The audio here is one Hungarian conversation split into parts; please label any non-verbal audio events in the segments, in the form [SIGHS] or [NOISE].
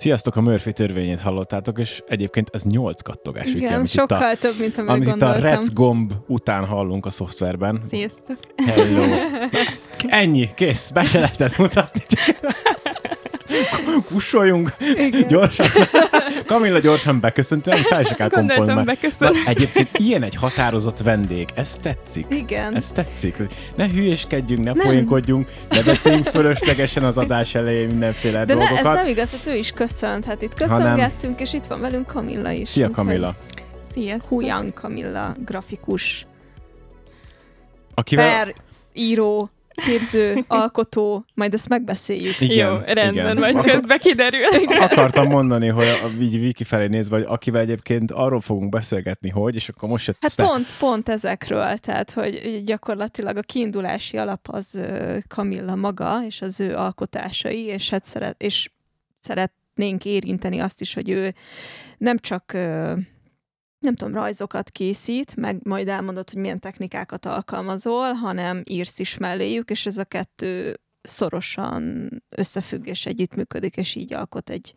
Sziasztok, a Murphy törvényét hallottátok, és egyébként ez nyolc kattogás. Igen, amit sokkal itt a, több, mint amit gondoltam. itt a rec gomb után hallunk a szoftverben. Sziasztok! Hello. [LAUGHS] Ennyi, kész, be se lehetett mutatni. Kussoljunk, Igen. gyorsan. Kamilla gyorsan beköszönt, nem fel se kell kompolni. Na, Egyébként ilyen egy határozott vendég, ez tetszik. Igen. Ez tetszik. Ne hülyéskedjünk, ne Nem. poénkodjunk, ne beszéljünk fölöslegesen az adás elején mindenféle De ne, ez dolgokat. nem igaz, hogy ő is köszönt. Hát itt köszöngettünk, és itt van velünk Kamilla is. Szia Kamilla. Sziasztok! Huyan Kamilla, grafikus, Akivel... per, író, képző, alkotó, majd ezt megbeszéljük. Igen, Jó, rendben, igen. majd Akar- közbe kiderül. [LAUGHS] Akartam mondani, hogy a, így Viki felé nézve, hogy akivel egyébként arról fogunk beszélgetni, hogy, és akkor most jött Hát te- pont, pont ezekről, tehát, hogy gyakorlatilag a kiindulási alap az Kamilla maga, és az ő alkotásai, és hát szeret, és szeretnénk érinteni azt is, hogy ő nem csak nem tudom, rajzokat készít, meg majd elmondod, hogy milyen technikákat alkalmazol, hanem írsz is melléjük, és ez a kettő szorosan összefügg és együttműködik, és így alkot egy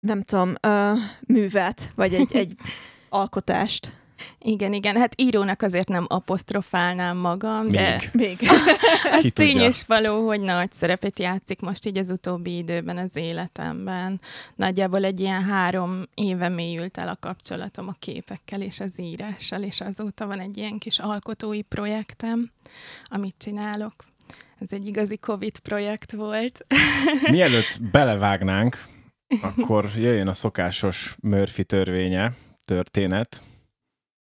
nem tudom, ö, művet, vagy egy, egy [LAUGHS] alkotást. Igen, igen, hát írónak azért nem apostrofálnám magam, de Még. Még. [LAUGHS] az tény és való, hogy nagy szerepet játszik most így az utóbbi időben az életemben. Nagyjából egy ilyen három éve mélyült el a kapcsolatom a képekkel és az írással, és azóta van egy ilyen kis alkotói projektem, amit csinálok. Ez egy igazi Covid projekt volt. [LAUGHS] Mielőtt belevágnánk, akkor jöjjön a szokásos Murphy törvénye, történet.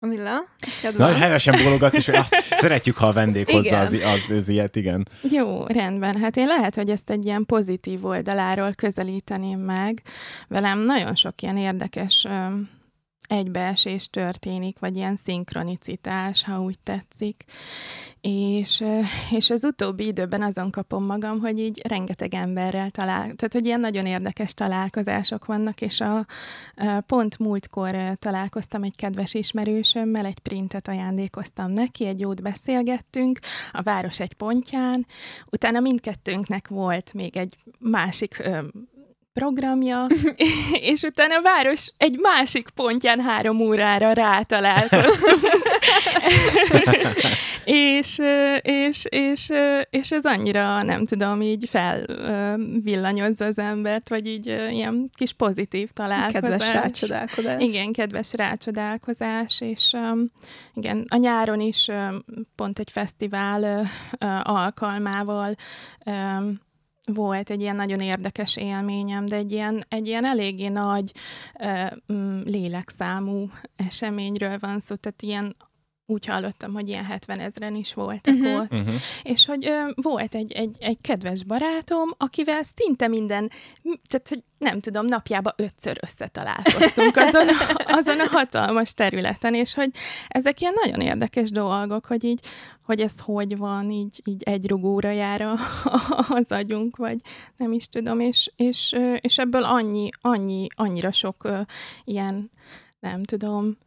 Kamilla, Na, kedvem. hevesen bólogatsz, és azt szeretjük, ha a vendég hozza az, az, az ilyet, igen. Jó, rendben. Hát én lehet, hogy ezt egy ilyen pozitív oldaláról közelíteném meg. Velem nagyon sok ilyen érdekes egybeesés történik, vagy ilyen szinkronicitás, ha úgy tetszik. És, és az utóbbi időben azon kapom magam, hogy így rengeteg emberrel talál, tehát hogy ilyen nagyon érdekes találkozások vannak, és a, ö, pont múltkor találkoztam egy kedves ismerősömmel, egy printet ajándékoztam neki, egy jót beszélgettünk a város egy pontján, utána mindkettőnknek volt még egy másik programja, [LAUGHS] és utána a város egy másik pontján három órára rátalálkoztunk. [LAUGHS] és, és, és, és ez annyira, nem tudom, így felvillanyozza az embert, vagy így ilyen kis pozitív találkozás. Kedves rácsodálkodás. Igen, kedves rácsodálkozás, és igen, a nyáron is pont egy fesztivál alkalmával volt egy ilyen nagyon érdekes élményem, de egy ilyen, egy ilyen eléggé nagy uh, mm, lélekszámú eseményről van szó, tehát ilyen úgy hallottam, hogy ilyen 70 ezeren is voltak uh-huh. ott. Uh-huh. És hogy ö, volt egy, egy, egy kedves barátom, akivel szinte minden, tehát hogy nem tudom, napjába ötször összetalálkoztunk azon, a- [LAUGHS] azon a hatalmas területen, és hogy ezek ilyen nagyon érdekes dolgok, hogy így, hogy ez hogy van, így, így egy rugóra jár a, az agyunk, vagy nem is tudom, és, és, és ebből annyi, annyi, annyira sok ö, ilyen, nem tudom,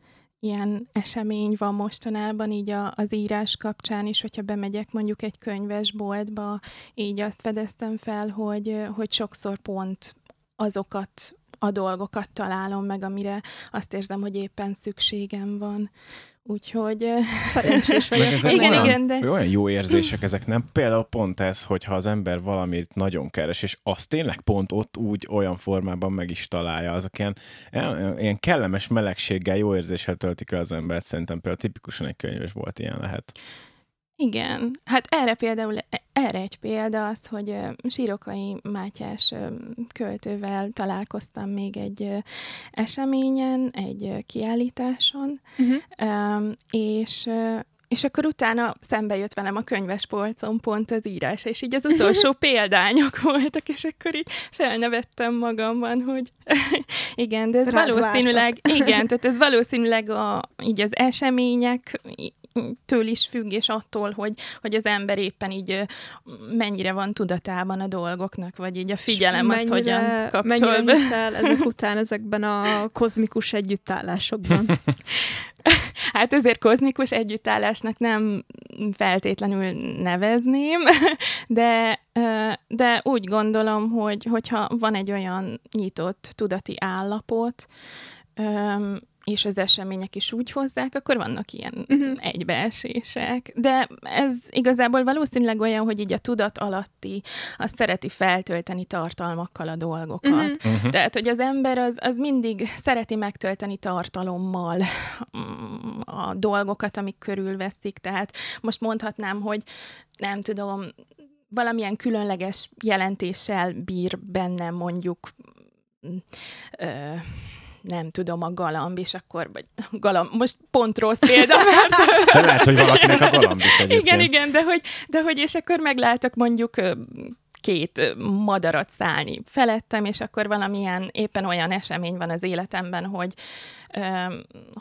ilyen esemény van mostanában így a, az írás kapcsán is, hogyha bemegyek mondjuk egy könyvesboltba, így azt fedeztem fel, hogy, hogy sokszor pont azokat a dolgokat találom meg, amire azt érzem, hogy éppen szükségem van. Úgyhogy Szerencsés [LAUGHS] vagyok. ezek Igen, olyan, igen, de- olyan jó érzések ezek, nem? Például pont ez, hogyha az ember valamit nagyon keres, és azt tényleg pont ott úgy olyan formában meg is találja, azok ilyen, ilyen kellemes melegséggel, jó érzéssel töltik el az embert, szerintem például tipikusan egy könyves volt ilyen lehet. Igen, hát erre például, erre egy példa az, hogy Sírokai Mátyás költővel találkoztam még egy eseményen, egy kiállításon, Uh-huh. És, és akkor utána szembe jött velem a könyves polcon pont az írás, és így az utolsó [LAUGHS] példányok voltak, és akkor így felnevettem magamban, hogy [LAUGHS] igen, de ez Rád valószínűleg, igen, tehát ez valószínűleg a, így az események, től is függ, és attól, hogy, hogy az ember éppen így mennyire van tudatában a dolgoknak, vagy így a figyelem az hogyan kapcsol mennyire be. hiszel [LAUGHS] ezek után ezekben a kozmikus együttállásokban? [LAUGHS] Hát ezért kozmikus együttállásnak nem feltétlenül nevezném, [LAUGHS] de, de úgy gondolom, hogy hogyha van egy olyan nyitott tudati állapot, és az események is úgy hozzák, akkor vannak ilyen uh-huh. egybeesések. De ez igazából valószínűleg olyan, hogy így a tudat alatti azt szereti feltölteni tartalmakkal a dolgokat. Uh-huh. Uh-huh. Tehát, hogy az ember az, az mindig szereti megtölteni tartalommal mm, a dolgokat, amik körülveszik. Tehát most mondhatnám, hogy nem tudom, valamilyen különleges jelentéssel bír benne mondjuk mm, ö, nem tudom, a galamb, és akkor, vagy [LAUGHS] galamb, most pont rossz példa, [LAUGHS] mert... De lehet, hogy valakinek a galamb is egyébként. Igen, igen, de hogy, de hogy és akkor meglátok mondjuk két madarat szállni felettem, és akkor valamilyen éppen olyan esemény van az életemben, hogy,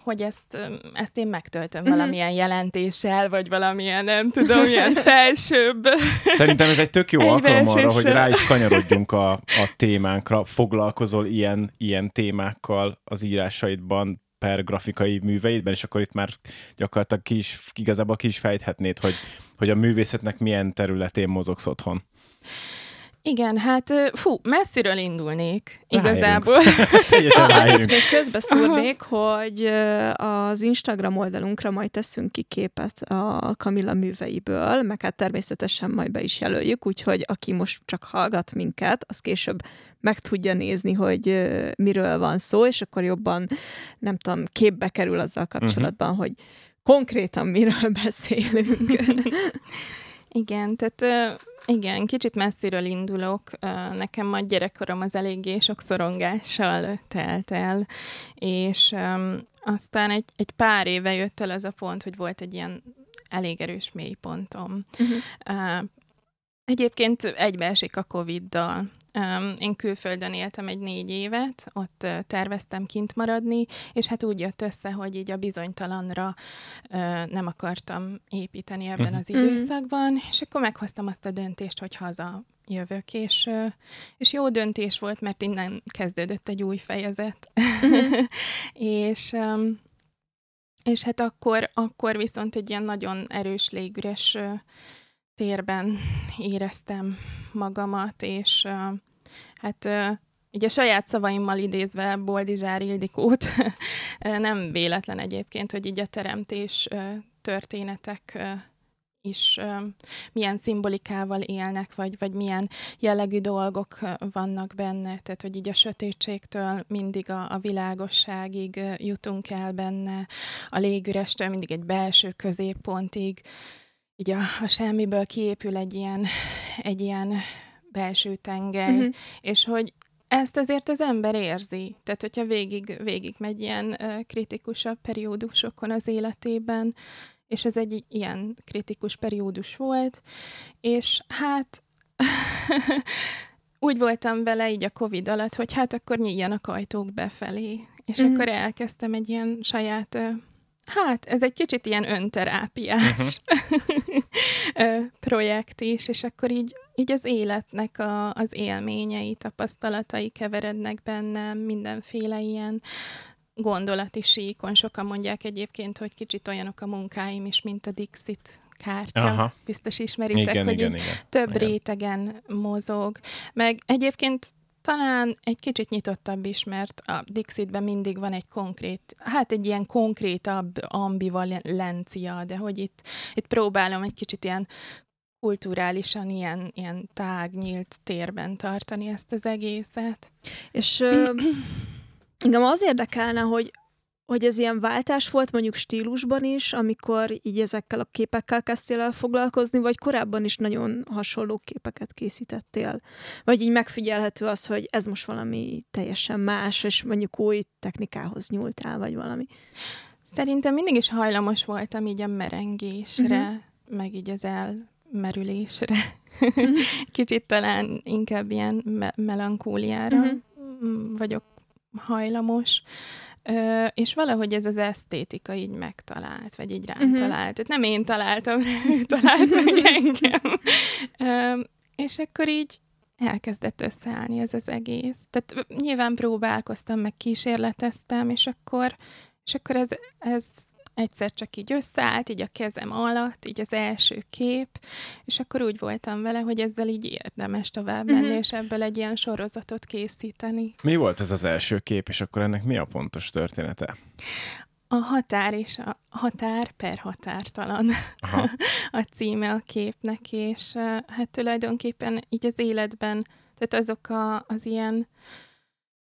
hogy ezt, ezt én megtöltöm mm-hmm. valamilyen jelentéssel, vagy valamilyen, nem tudom, ilyen [LAUGHS] felsőbb. Szerintem ez egy tök jó alkalom arra, hogy rá is kanyarodjunk a, a témánkra. Foglalkozol ilyen, ilyen témákkal az írásaidban, per grafikai műveidben, és akkor itt már gyakorlatilag ki is, igazából ki is fejthetnéd, hogy, hogy a művészetnek milyen területén mozogsz otthon. Igen, hát fú, messziről indulnék igazából. [LAUGHS] Annyit még közbeszúrnék, hogy az Instagram oldalunkra majd teszünk ki képet a Kamilla műveiből, meg hát természetesen majd be is jelöljük, úgyhogy aki most csak hallgat minket, az később meg tudja nézni, hogy miről van szó, és akkor jobban, nem tudom, képbe kerül azzal kapcsolatban, uh-huh. hogy konkrétan miről [LAUGHS] beszélünk. [LAUGHS] Igen, tehát igen, kicsit messziről indulok. Nekem a gyerekkorom az eléggé sok szorongással telt el, és aztán egy, egy pár éve jött el az a pont, hogy volt egy ilyen elég erős mélypontom. Uh-huh. Uh, egyébként egybeesik a Covid-dal. Én külföldön éltem egy négy évet, ott terveztem kint maradni, és hát úgy jött össze, hogy így a bizonytalanra nem akartam építeni ebben uh-huh. az időszakban, és akkor meghoztam azt a döntést, hogy haza jövök, és, és jó döntés volt, mert innen kezdődött egy új fejezet. Uh-huh. [LAUGHS] és, és hát akkor, akkor viszont egy ilyen nagyon erős légüres térben éreztem magamat, és hát így a saját szavaimmal idézve Boldizsár Ildikót, [LAUGHS] nem véletlen egyébként, hogy így a teremtés történetek is milyen szimbolikával élnek, vagy, vagy milyen jellegű dolgok vannak benne, tehát hogy így a sötétségtől mindig a, a világosságig jutunk el benne, a légürestől mindig egy belső középpontig, így a, a semmiből kiépül egy ilyen, egy ilyen belső tengely, uh-huh. és hogy ezt azért az ember érzi. Tehát, hogyha végig, végig megy ilyen kritikusabb periódusokon az életében, és ez egy ilyen kritikus periódus volt, és hát [LAUGHS] úgy voltam vele így a Covid alatt, hogy hát akkor nyíljanak ajtók befelé, és uh-huh. akkor elkezdtem egy ilyen saját uh, Hát, ez egy kicsit ilyen önterápiás [LAUGHS] uh-huh. projekt is, és akkor így, így az életnek a, az élményei, tapasztalatai keverednek benne, mindenféle ilyen gondolati síkon. Sokan mondják egyébként, hogy kicsit olyanok a munkáim is, mint a Dixit kártya, Aha. ezt biztos ismeritek, igen, hogy igen, igen. több igen. rétegen mozog. Meg egyébként talán egy kicsit nyitottabb is, mert a Dixitben mindig van egy konkrét, hát egy ilyen konkrétabb ambivalencia, de hogy itt, itt próbálom egy kicsit ilyen kulturálisan ilyen, ilyen tág, nyílt térben tartani ezt az egészet. És uh, [CLEARS THROAT] engem az érdekelne, hogy hogy ez ilyen váltás volt mondjuk stílusban is, amikor így ezekkel a képekkel kezdtél el foglalkozni, vagy korábban is nagyon hasonló képeket készítettél? Vagy így megfigyelhető az, hogy ez most valami teljesen más, és mondjuk új technikához nyúltál, vagy valami? Szerintem mindig is hajlamos voltam így a merengésre, uh-huh. meg így az elmerülésre. Uh-huh. [LAUGHS] Kicsit talán inkább ilyen me- melankóliára uh-huh. vagyok hajlamos. Ö, és valahogy ez az esztétika így megtalált, vagy így rám uh-huh. talált. Tehát nem én találtam rá, ő talált meg [LAUGHS] engem. Ö, és akkor így elkezdett összeállni ez az egész. Tehát nyilván próbálkoztam, meg kísérleteztem, és akkor, és akkor ez, ez egyszer csak így összeállt, így a kezem alatt, így az első kép, és akkor úgy voltam vele, hogy ezzel így érdemes tovább menni, Mhm. és ebből egy ilyen sorozatot készíteni. Mi volt ez az első kép, és akkor ennek mi a pontos története? A határ és a határ per határtalan Aha. [LAUGHS] a címe a képnek, és hát tulajdonképpen így az életben, tehát azok a, az ilyen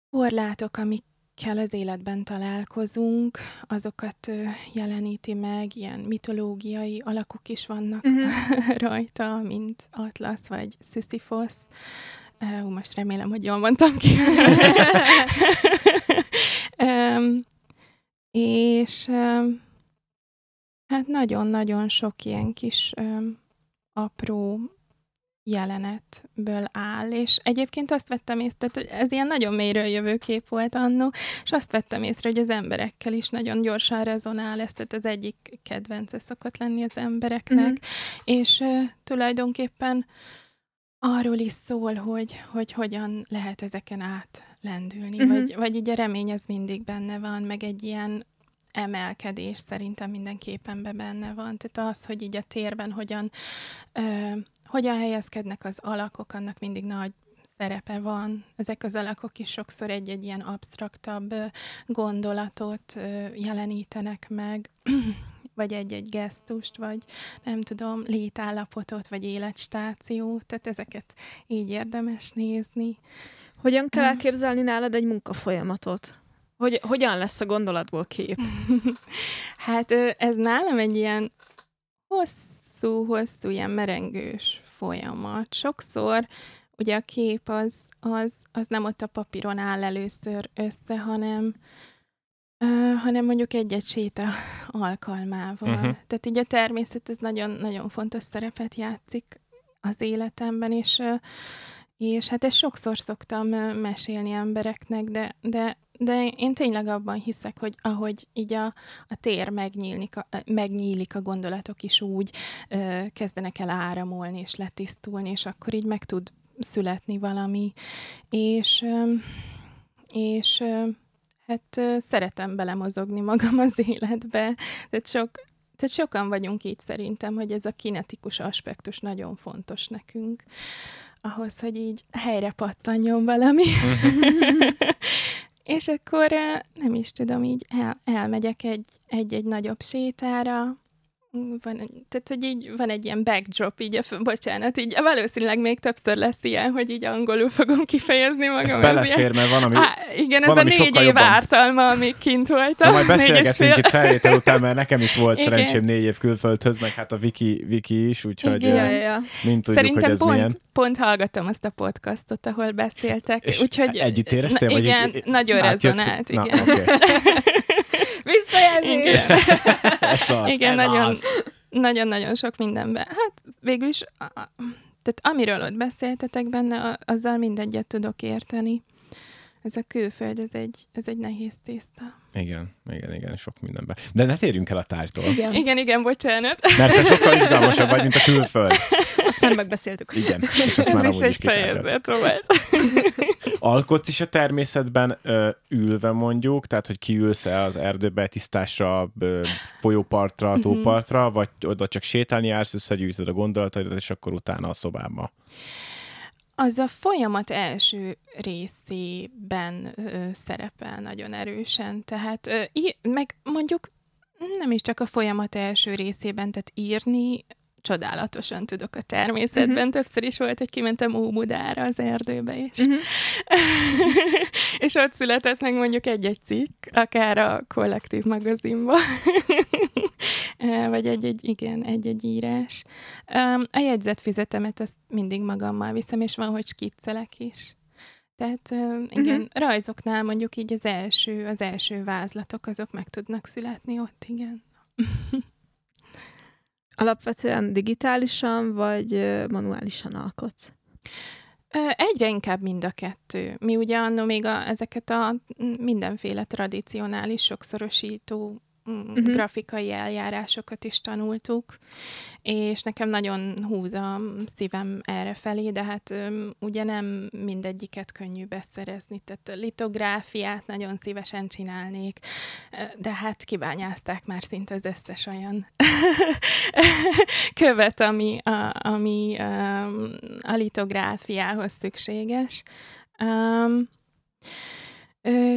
korlátok, amikkel az életben találkozunk, azokat jeleníti meg, ilyen mitológiai alakok is vannak Mhm. [LAUGHS] rajta, mint Atlasz vagy Sisyphos. Uh, most remélem, hogy jól mondtam ki. [LAUGHS] um, és um, hát nagyon-nagyon sok ilyen kis um, apró jelenetből áll, és egyébként azt vettem észre, tehát ez ilyen nagyon mélyről jövő kép volt annó, és azt vettem észre, hogy az emberekkel is nagyon gyorsan rezonál ez, tehát az egyik kedvence szokott lenni az embereknek, Mhm. és uh, tulajdonképpen arról is szól, hogy, hogy hogyan lehet ezeken átlendülni, Mhm. vagy, vagy így a remény az mindig benne van, meg egy ilyen emelkedés szerintem mindenképpen be benne van. Tehát az, hogy így a térben hogyan, ö, hogyan helyezkednek az alakok, annak mindig nagy szerepe van. Ezek az alakok is sokszor egy-egy ilyen absztraktabb gondolatot jelenítenek meg, [CLEARS THROAT] vagy egy-egy gesztust, vagy nem tudom, létállapotot, vagy életstációt, tehát ezeket így érdemes nézni. Hogyan kell Mhm. elképzelni nálad egy munkafolyamatot? Hogy, hogyan lesz a gondolatból kép? [LAUGHS] Hát ez nálam egy ilyen hosszú-hosszú, ilyen merengős folyamat. Sokszor ugye a kép az, az, az nem ott a papíron áll először össze, hanem, ö, hanem mondjuk egy-egy séta alkalmával. Mhm. Tehát így a természet ez nagyon, nagyon fontos szerepet játszik az életemben, és, és hát ezt sokszor szoktam mesélni embereknek, de, de, de én tényleg abban hiszek, hogy ahogy így a, a tér megnyílik, a, megnyílik, a gondolatok is úgy ö, kezdenek el áramolni és letisztulni, és akkor így meg tud születni valami. És, ö, és ö, hát ö, szeretem belemozogni magam az életbe. Tehát sok, tehát sokan vagyunk így szerintem, hogy ez a kinetikus aspektus nagyon fontos nekünk ahhoz, hogy így helyre pattanjon valami. [LAUGHS] És akkor nem is tudom, így el, elmegyek egy, egy-egy nagyobb sétára, van, tehát, hogy így van egy ilyen backdrop, így, a, bocsánat, így valószínűleg még többször lesz ilyen, hogy így angolul fogom kifejezni magam. Ez belefér, mert van, ami... Á, igen, ez a négy év jobban. ártalma, amíg kint voltam. Na, majd beszélgetünk itt felvétel után, mert nekem is volt [LAUGHS] Igen. szerencsém négy év külföldhöz, meg hát a Viki, Viki is, úgyhogy Igen. Ja, ja, mind tudjuk, Szerintem hogy ez pont, milyen. pont hallgattam azt a podcastot, ahol beszéltek. És úgyhogy, együtt éreztél? Na, vagy igen, így- nagyon rezonált, Na, igen. [LAUGHS] Visszajelzés! Igen. [LAUGHS] Ez az, Igen, ez nagyon, az. nagyon-nagyon sok mindenben. Hát végül is, tehát amiről ott beszéltetek benne, azzal mindegyet tudok érteni. Ez a külföld, ez egy, ez egy nehéz tészta. Igen, igen, igen, sok mindenben. De ne térjünk el a tárgytól, Igen, Igen, igen, bocsánat. mert te sokkal izgalmasabb vagy, mint a külföld. azt már megbeszéltük. Igen, és ezt Ez már is egy fejezet volt. Alkotsz is a természetben ö, ülve mondjuk, tehát hogy kiülsz-e az erdőbe tisztásra, ö, folyópartra, Mhm. tópartra, vagy oda csak sétálni jársz, összegyűjtöd a gondolataidat, és akkor utána a szobába. Az a folyamat első részében ö, szerepel nagyon erősen. Tehát, ö, í- meg mondjuk nem is csak a folyamat első részében, tehát írni csodálatosan tudok a természetben. Mhm. Többször is volt, hogy kimentem Óbudára az erdőbe is. Mhm. [LAUGHS] és ott született meg mondjuk egy-egy cikk, akár a kollektív magazinba, [LAUGHS] vagy egy-egy, igen, egy-egy írás. A jegyzetfüzetemet azt mindig magammal viszem, és van, hogy skiccelek is. Tehát igen, uh-huh. rajzoknál mondjuk így az első, az első vázlatok, azok meg tudnak születni ott, igen. [LAUGHS] Alapvetően digitálisan, vagy manuálisan alkotsz? Egyre inkább mind a kettő. Mi ugye annó még a, ezeket a mindenféle tradicionális sokszorosító uh-huh. grafikai eljárásokat is tanultuk, és nekem nagyon húz a szívem erre felé, de hát ugye nem mindegyiket könnyű beszerezni, tehát litográfiát nagyon szívesen csinálnék, de hát kibányázták már szinte az összes olyan [LAUGHS] követ, ami a, ami a litográfiához szükséges. Um,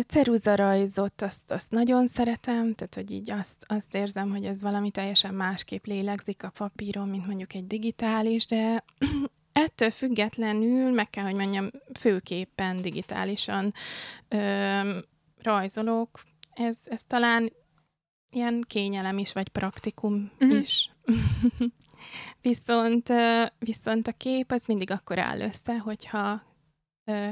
Ceruzarajzot azt, azt nagyon szeretem, tehát hogy így azt, azt érzem, hogy ez valami teljesen másképp lélegzik a papíron, mint mondjuk egy digitális, de [CLEARS THROAT] ettől függetlenül, meg kell, hogy mondjam, főképpen digitálisan ö, rajzolok. Ez, ez talán ilyen kényelem is, vagy praktikum uh-huh. is. [LAUGHS] viszont, viszont a kép az mindig akkor áll össze, hogyha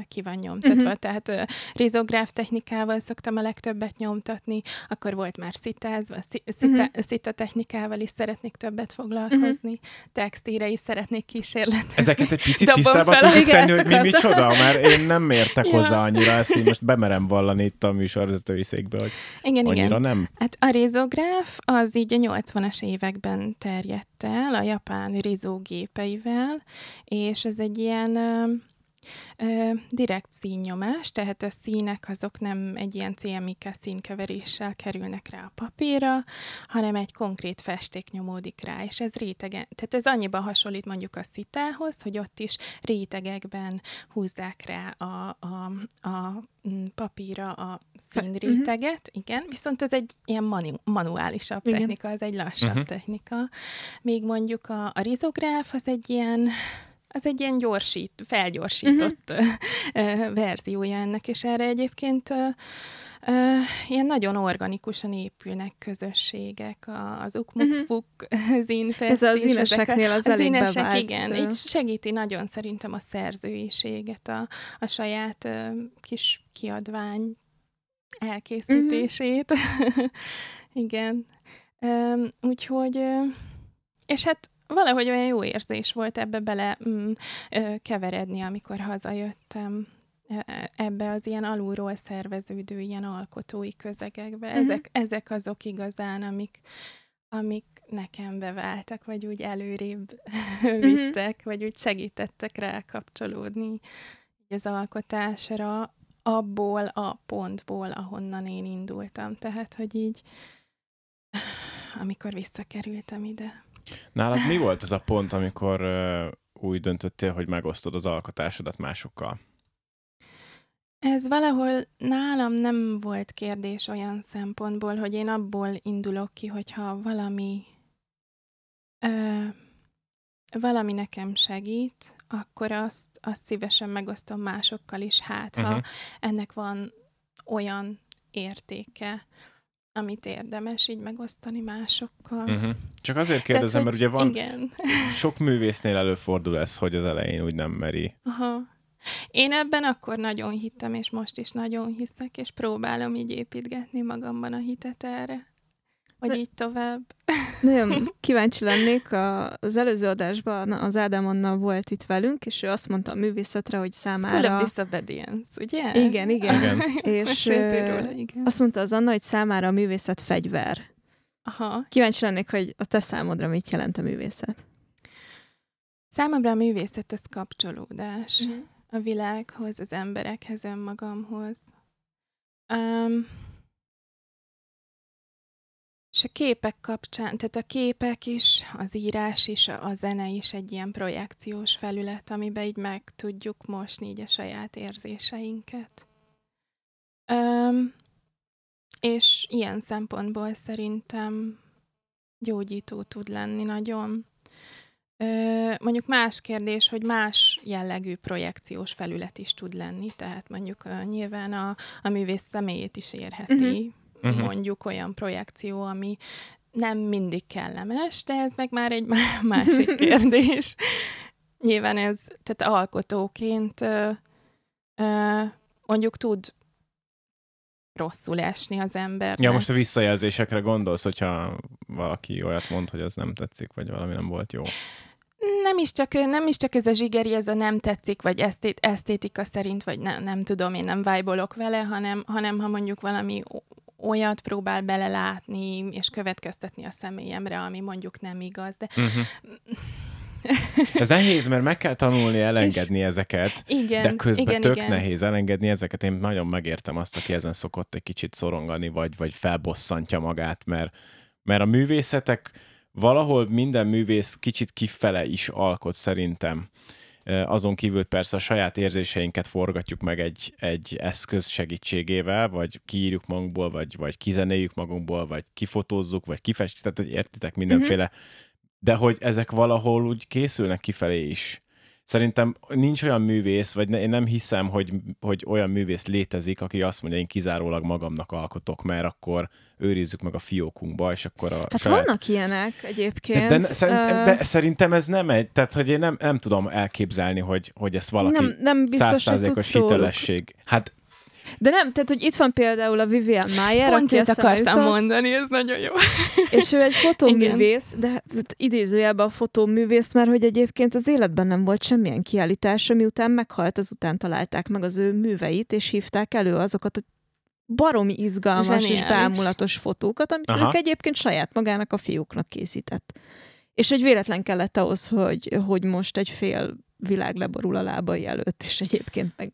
ki van nyomtatva. Uh-huh. Tehát rizográf technikával szoktam a legtöbbet nyomtatni, akkor volt már szitázva, szita, uh-huh. szita technikával is szeretnék többet foglalkozni, uh-huh. textíre is szeretnék kísérletezni. Ezeket egy picit tisztában tudjuk tenni, hogy mi micsoda, mert én nem értek ja. hozzá annyira, ezt én most bemerem vallani itt a műsorvezetői székbe, hogy igen, annyira igen. nem. Hát a rizográf az így a 80-as években terjedt el a japán rizógépeivel, és ez egy ilyen direkt színnyomás, tehát a színek azok nem egy ilyen CMYK színkeveréssel kerülnek rá a papírra, hanem egy konkrét festék nyomódik rá, és ez rétegen, tehát ez annyiban hasonlít mondjuk a szitához, hogy ott is rétegekben húzzák rá a, a, a mm, papírra a színréteget, uh-huh. igen, viszont ez egy ilyen manu, manuálisabb igen. technika, ez egy lassabb uh-huh. technika. Még mondjuk a, a rizográf az egy ilyen az egy ilyen gyorsít, felgyorsított uh-huh. verziója ennek, és erre egyébként uh, ilyen nagyon organikusan épülnek közösségek, az ukmukfuk, uh-huh. zinfest. Ez az íneseknél az, az elég ínesek, bevált. igen, így segíti nagyon szerintem a szerzőiséget, a, a saját uh, kis kiadvány elkészítését. Uh-huh. [LAUGHS] igen. Um, úgyhogy, uh, és hát valahogy olyan jó érzés volt ebbe bele mm, ö, keveredni, amikor hazajöttem ebbe az ilyen alulról szerveződő, ilyen alkotói közegekbe. Uh-huh. Ezek, ezek azok igazán, amik, amik nekem beváltak, vagy úgy előrébb uh-huh. [LAUGHS] vittek, vagy úgy segítettek rá kapcsolódni az alkotásra, abból a pontból, ahonnan én indultam. Tehát, hogy így, [SIGHS] amikor visszakerültem ide. Nálad mi volt az a pont, amikor úgy döntöttél, hogy megosztod az alkotásodat másokkal? Ez valahol nálam nem volt kérdés olyan szempontból, hogy én abból indulok ki, hogyha valami ö, valami nekem segít, akkor azt, azt szívesen megosztom másokkal is, hát ha uh-huh. ennek van olyan értéke, amit érdemes így megosztani másokkal. Uh-huh. Csak azért kérdezem, Tehát, mert ugye van igen. [LAUGHS] sok művésznél előfordul ez, hogy az elején úgy nem meri. Aha. Én ebben akkor nagyon hittem, és most is nagyon hiszek, és próbálom így építgetni magamban a hitet erre. Vagy De... így tovább. [LAUGHS] Nagyon kíváncsi lennék. A, az előző adásban az Ádám Anna volt itt velünk, és ő azt mondta a művészetre, hogy számára... School of Disobedience, ugye? Igen, igen. igen. és róla, igen. azt mondta az Anna, hogy számára a művészet fegyver. Aha. Kíváncsi lennék, hogy a te számodra mit jelent a művészet? Számomra a művészet az kapcsolódás mm. a világhoz, az emberekhez, önmagamhoz. Um, és a képek kapcsán, tehát a képek is, az írás is, a zene is egy ilyen projekciós felület, amiben így meg tudjuk mosni így a saját érzéseinket. Öm, és ilyen szempontból szerintem gyógyító tud lenni nagyon. Mondjuk más kérdés, hogy más jellegű projekciós felület is tud lenni, tehát mondjuk ö, nyilván a, a művész személyét is érheti, uh-huh uh-huh. mondjuk olyan projekció, ami nem mindig kellemes, de ez meg már egy [LAUGHS] másik [LAUGHS] kérdés. Nyilván ez, tehát alkotóként ö, ö, mondjuk tud rosszul esni az ember. Ja, most a visszajelzésekre gondolsz, hogyha valaki olyat mond, hogy az nem tetszik, vagy valami nem volt jó. nem is, csak, nem is csak ez a zsigeri, ez a nem tetszik, vagy esztét, esztétika szerint, vagy nem, nem tudom, én nem vájbolok vele, hanem, hanem ha mondjuk valami olyat próbál belelátni, és következtetni a személyemre, ami mondjuk nem igaz. De uh-huh. [LAUGHS] Ez nehéz, mert meg kell tanulni elengedni és ezeket, igen, de közben igen, tök igen. nehéz elengedni ezeket. Én nagyon megértem azt, aki ezen szokott egy kicsit szorongani, vagy, vagy felbosszantja magát, mert, mert a művészetek valahol minden művész kicsit kifele is alkot szerintem. Azon kívül persze a saját érzéseinket forgatjuk meg egy, egy eszköz segítségével, vagy kiírjuk magunkból, vagy, vagy kizenéljük magunkból, vagy kifotózzuk, vagy kifestjük, tehát értitek mindenféle uh-huh de hogy ezek valahol úgy készülnek kifelé is. Szerintem nincs olyan művész, vagy ne, én nem hiszem, hogy, hogy olyan művész létezik, aki azt mondja, én kizárólag magamnak alkotok, mert akkor őrizzük meg a fiókunkba, és akkor a Hát saját... vannak ilyenek egyébként. De, de, szerintem, de szerintem ez nem egy, tehát hogy én nem, nem tudom elképzelni, hogy, hogy ez valaki nem, nem biztos, hogy tudsz hitelesség. Hát de nem, tehát, hogy itt van például a Vivian Mayer, Pont aki akartam jutott, mondani, ez nagyon jó. [LAUGHS] És ő egy fotóművész, de hát idézőjelben a fotóművész, mert hogy egyébként az életben nem volt semmilyen kiállítás, miután meghalt, azután találták meg az ő műveit, és hívták elő azokat a baromi izgalmas Zseniális. és bámulatos fotókat, amit Aha. ők egyébként saját magának a fiúknak készített. És egy véletlen kellett ahhoz, hogy, hogy most egy fél világ leborul a lábai előtt, és egyébként meg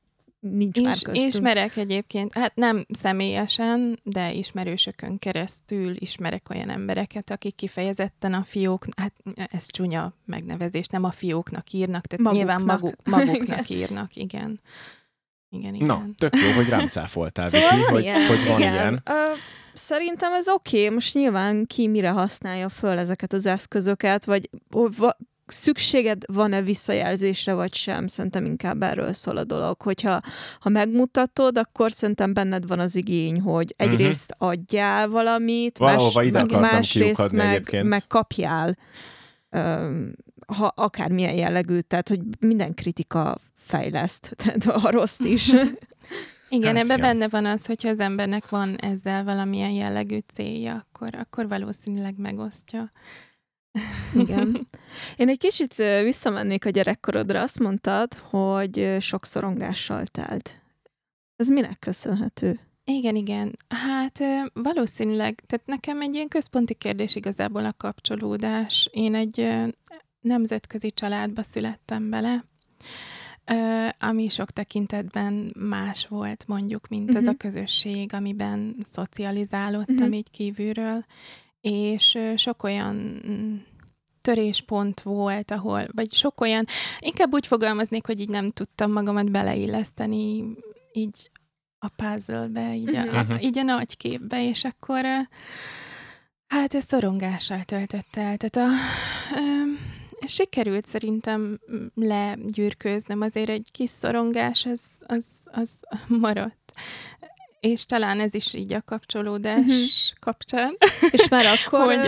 nincs is, már köztünk. Ismerek egyébként, hát nem személyesen, de ismerősökön keresztül ismerek olyan embereket, akik kifejezetten a fiók, hát ez csúnya megnevezés, nem a fióknak írnak, tehát maguknak. nyilván maguk, maguknak [LAUGHS] írnak, igen. Igen, igen. Na, tök jó, hogy rám cáfoltál, szóval Viki, hogy, ilyen, hogy van igen. ilyen. Uh, szerintem ez oké, okay. most nyilván ki mire használja föl ezeket az eszközöket, vagy szükséged van-e visszajelzésre, vagy sem. Szerintem inkább erről szól a dolog, hogyha ha megmutatod, akkor szerintem benned van az igény, hogy mhm. egyrészt uh-huh. adjál valamit, Valahova más, meg, másrészt meg, meg kapjál um, ha akármilyen jellegű, tehát hogy minden kritika fejleszt, [LAUGHS] tehát a rossz is. [LAUGHS] Igen, hát, ebben benne van az, hogyha az embernek van ezzel valamilyen jellegű célja, akkor, akkor valószínűleg megosztja. Igen. Én egy kicsit visszamennék a gyerekkorodra. Azt mondtad, hogy sok szorongással telt. Ez minek köszönhető? Igen, igen. Hát valószínűleg, tehát nekem egy ilyen központi kérdés igazából a kapcsolódás. Én egy nemzetközi családba születtem bele, ami sok tekintetben más volt mondjuk, mint uh-huh. az a mhm. közösség, amiben szocializálódtam uh-huh. így kívülről és sok olyan mm, töréspont volt, ahol, vagy sok olyan, inkább úgy fogalmaznék, hogy így nem tudtam magamat beleilleszteni így a puzzle-be, így a, uh-huh. így a nagy képbe, és akkor hát ez szorongással töltött el. Tehát a, a, sikerült szerintem legyűrkőznem, azért egy kis szorongás az, az, az maradt és talán ez is így a kapcsolódás uh-huh. kapcsán. És már akkor, [LAUGHS] hogy,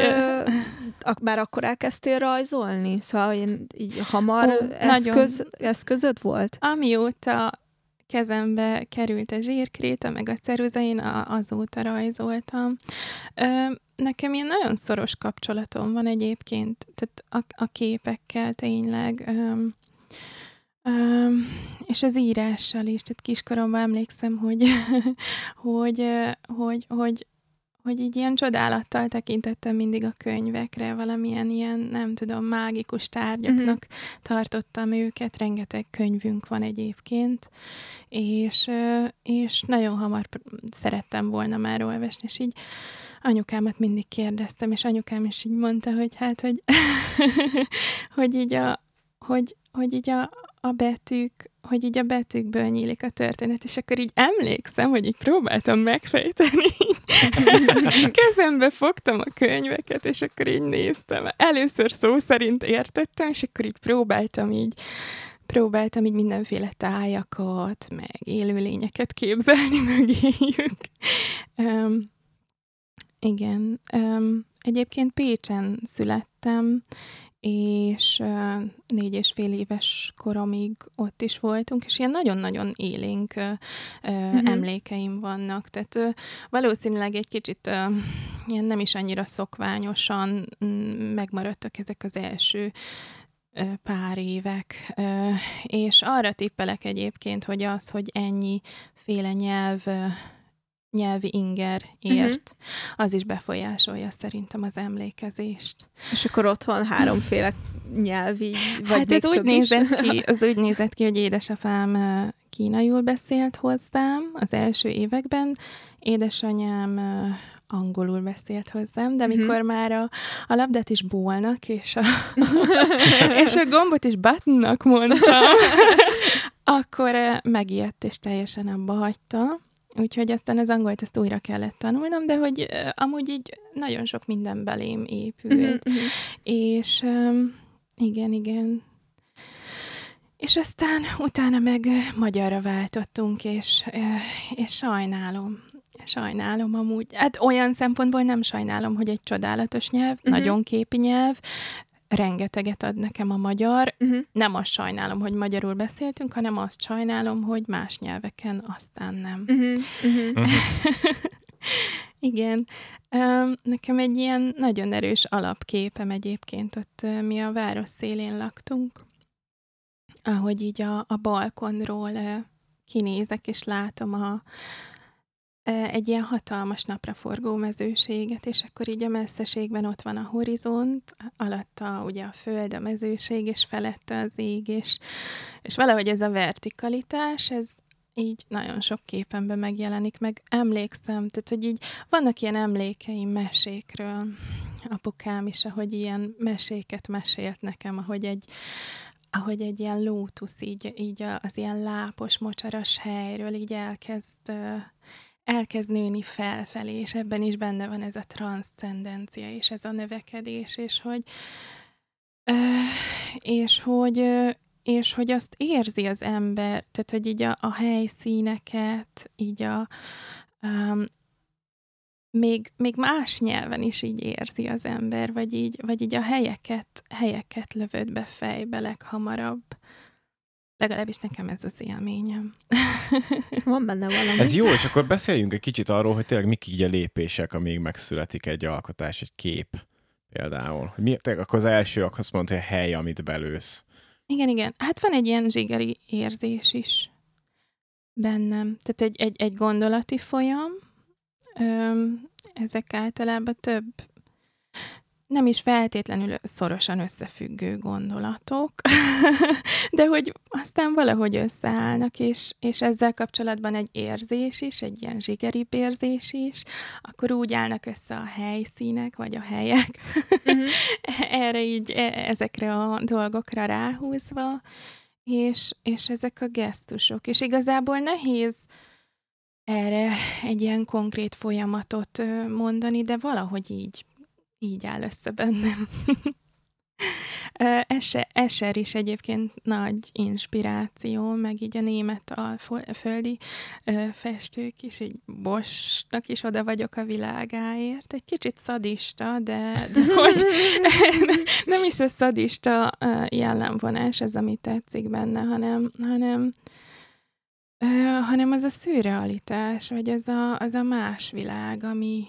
uh, már akkor elkezdtél rajzolni? Szóval én így hamar Ó, eszköz, nagyon. eszközöd volt? Amióta kezembe került a zsírkréta, meg a ceruza, én azóta rajzoltam. Ö, nekem ilyen nagyon szoros kapcsolatom van egyébként, tehát a, a képekkel tényleg. Ö, Um, és az írással is, tehát kiskoromban emlékszem, hogy, [LAUGHS] hogy, hogy, hogy, hogy így ilyen csodálattal tekintettem mindig a könyvekre, valamilyen ilyen, nem tudom, mágikus tárgyaknak uh-huh. tartottam őket, rengeteg könyvünk van egyébként, és, és nagyon hamar szerettem volna már olvasni, és így anyukámat mindig kérdeztem, és anyukám is így mondta, hogy hát, hogy, [LAUGHS] hogy így a, hogy, hogy így a, a betűk, hogy így a betűkből nyílik a történet, és akkor így emlékszem, hogy így próbáltam megfejteni. [LAUGHS] Kezembe fogtam a könyveket, és akkor így néztem. Először szó szerint értettem, és akkor így próbáltam így próbáltam így mindenféle tájakat, meg élőlényeket képzelni [LAUGHS] mögéjük. Um, igen. Um, egyébként Pécsen születtem, és négy és fél éves koromig ott is voltunk, és ilyen nagyon-nagyon élénk uh, uh-huh. emlékeim vannak. Tehát valószínűleg egy kicsit ilyen nem is annyira szokványosan um, megmaradtak ezek az első pár évek, és arra tippelek egyébként, hogy az, hogy ennyi féle nyelv nyelvi inger ért, uh-huh. az is befolyásolja szerintem az emlékezést. És akkor ott van háromféle nyelvi, vagy Hát ez úgy, nézett ki, az úgy nézett ki, hogy édesapám kínaiul beszélt hozzám az első években, édesanyám angolul beszélt hozzám, de amikor uh-huh. már a, a labdát is bólnak, és a, [LAUGHS] és a gombot is buttonnak mondtam, [LAUGHS] akkor megijedt, és teljesen abba hagyta. Úgyhogy aztán az angolt ezt újra kellett tanulnom, de hogy amúgy így nagyon sok minden belém épült. Uh-huh. És um, igen, igen. És aztán utána meg magyarra váltottunk, és, és sajnálom. Sajnálom amúgy. Hát olyan szempontból nem sajnálom, hogy egy csodálatos nyelv, uh-huh. nagyon képi nyelv, rengeteget ad nekem a magyar. Uh-huh. Nem azt sajnálom, hogy magyarul beszéltünk, hanem azt sajnálom, hogy más nyelveken aztán nem. Uh-huh. [LAUGHS] Uh-huh. Igen. Nekem egy ilyen nagyon erős alapképem egyébként, ott mi a város szélén laktunk, ahogy így a, a balkonról kinézek, és látom a, egy ilyen hatalmas napraforgó mezőséget, és akkor így a messzeségben ott van a horizont, alatta ugye a föld, a mezőség, és felette az ég, és, és valahogy ez a vertikalitás, ez így nagyon sok képenben megjelenik, meg emlékszem, tehát hogy így vannak ilyen emlékeim mesékről, apukám is, ahogy ilyen meséket mesélt nekem, ahogy egy, ahogy egy ilyen lótusz így, így az ilyen lápos, mocsaras helyről így elkezd elkezd nőni felfelé, és ebben is benne van ez a transzcendencia, és ez a növekedés, és hogy és hogy és hogy azt érzi az ember, tehát hogy így a, a helyszíneket, így a um, még, még más nyelven is így érzi az ember, vagy így, vagy így a helyeket, helyeket lövöd be fejbe leghamarabb. Legalábbis nekem ez az élményem. Van benne valami. Ez jó, és akkor beszéljünk egy kicsit arról, hogy tényleg mik így a lépések, amíg megszületik egy alkotás, egy kép például. Mi, akkor az első, akkor azt mondta, hogy a hely, amit belősz. Igen, igen. Hát van egy ilyen zsigeri érzés is bennem. Tehát egy, egy, egy gondolati folyam. Öm, ezek általában több nem is feltétlenül szorosan összefüggő gondolatok, [LAUGHS] de hogy aztán valahogy összeállnak, és, és ezzel kapcsolatban egy érzés is, egy ilyen zsigeribb érzés is, akkor úgy állnak össze a helyszínek, vagy a helyek, uh-huh. [LAUGHS] erre így, e, ezekre a dolgokra ráhúzva, és, és ezek a gesztusok. És igazából nehéz erre egy ilyen konkrét folyamatot mondani, de valahogy így így áll össze bennem. [LAUGHS] Eser is egyébként nagy inspiráció, meg így a német alföldi festők is, így Bosnak is oda vagyok a világáért. Egy kicsit szadista, de, de [LAUGHS] hogy [LAUGHS] nem is a szadista jellemvonás ez, ami tetszik benne, hanem, hanem hanem az a szürrealitás, vagy az a, az a más világ, ami,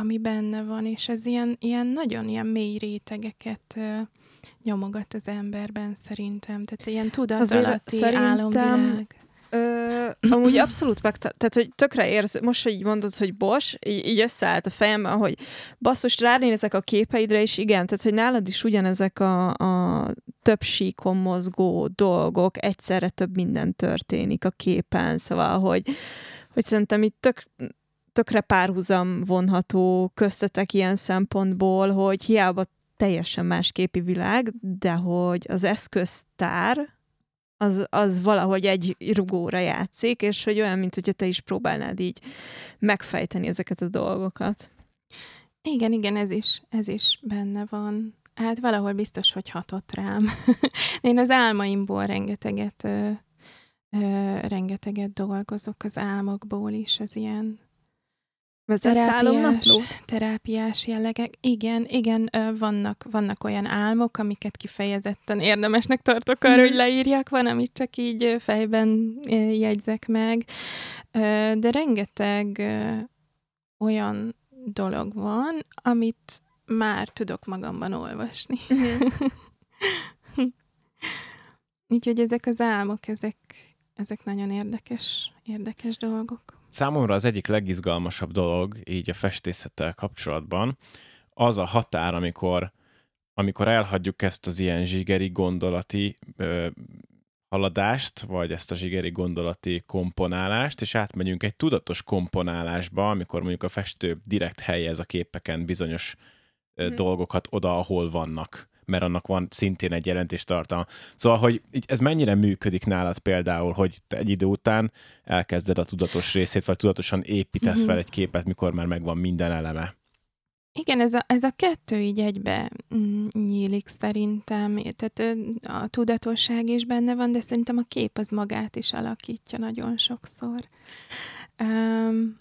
ami benne van, és ez ilyen, ilyen nagyon ilyen mély rétegeket uh, nyomogat az emberben szerintem. Tehát ilyen tudatalatti álomvilág. Ö, [CLEARS THROAT] amúgy abszolút meg, tehát hogy tökre érz, most, hogy így mondod, hogy bos, így, így összeállt a fejemben, hogy basszus, ránézek a képeidre, és igen, tehát hogy nálad is ugyanezek a, a több síkon mozgó dolgok, egyszerre több minden történik a képen, szóval, hogy, hogy szerintem itt tök tökre párhuzam vonható köztetek ilyen szempontból, hogy hiába teljesen más képi világ, de hogy az eszköztár az, az valahogy egy rugóra játszik, és hogy olyan, mint hogyha te is próbálnád így megfejteni ezeket a dolgokat. Igen, igen, ez is, ez is benne van. Hát valahol biztos, hogy hatott rám. [LAUGHS] Én az álmaimból rengeteget, ö, ö, rengeteget dolgozok az álmokból is, az ilyen Álomnaplót? Terápiás jellegek. Igen, igen, vannak, vannak olyan álmok, amiket kifejezetten érdemesnek tartok arra, hogy mhm. leírjak, van, amit csak így fejben jegyzek meg. De rengeteg olyan dolog van, amit már tudok magamban olvasni. Uh-huh. [LAUGHS] Úgyhogy ezek az álmok, ezek, ezek nagyon érdekes, érdekes dolgok. Számomra az egyik legizgalmasabb dolog így a festészettel kapcsolatban az a határ, amikor, amikor elhagyjuk ezt az ilyen zsigeri gondolati ö, haladást, vagy ezt a zsigeri gondolati komponálást, és átmegyünk egy tudatos komponálásba, amikor mondjuk a festő direkt helyez a képeken bizonyos mm. dolgokat oda, ahol vannak mert annak van szintén egy jelentéstartalma. Szóval, hogy ez mennyire működik nálad például, hogy te egy idő után elkezded a tudatos részét, vagy tudatosan építesz mm-hmm. fel egy képet, mikor már megvan minden eleme. Igen, ez a, ez a kettő így egybe mm, nyílik szerintem. Tehát a tudatosság is benne van, de szerintem a kép az magát is alakítja nagyon sokszor. Um,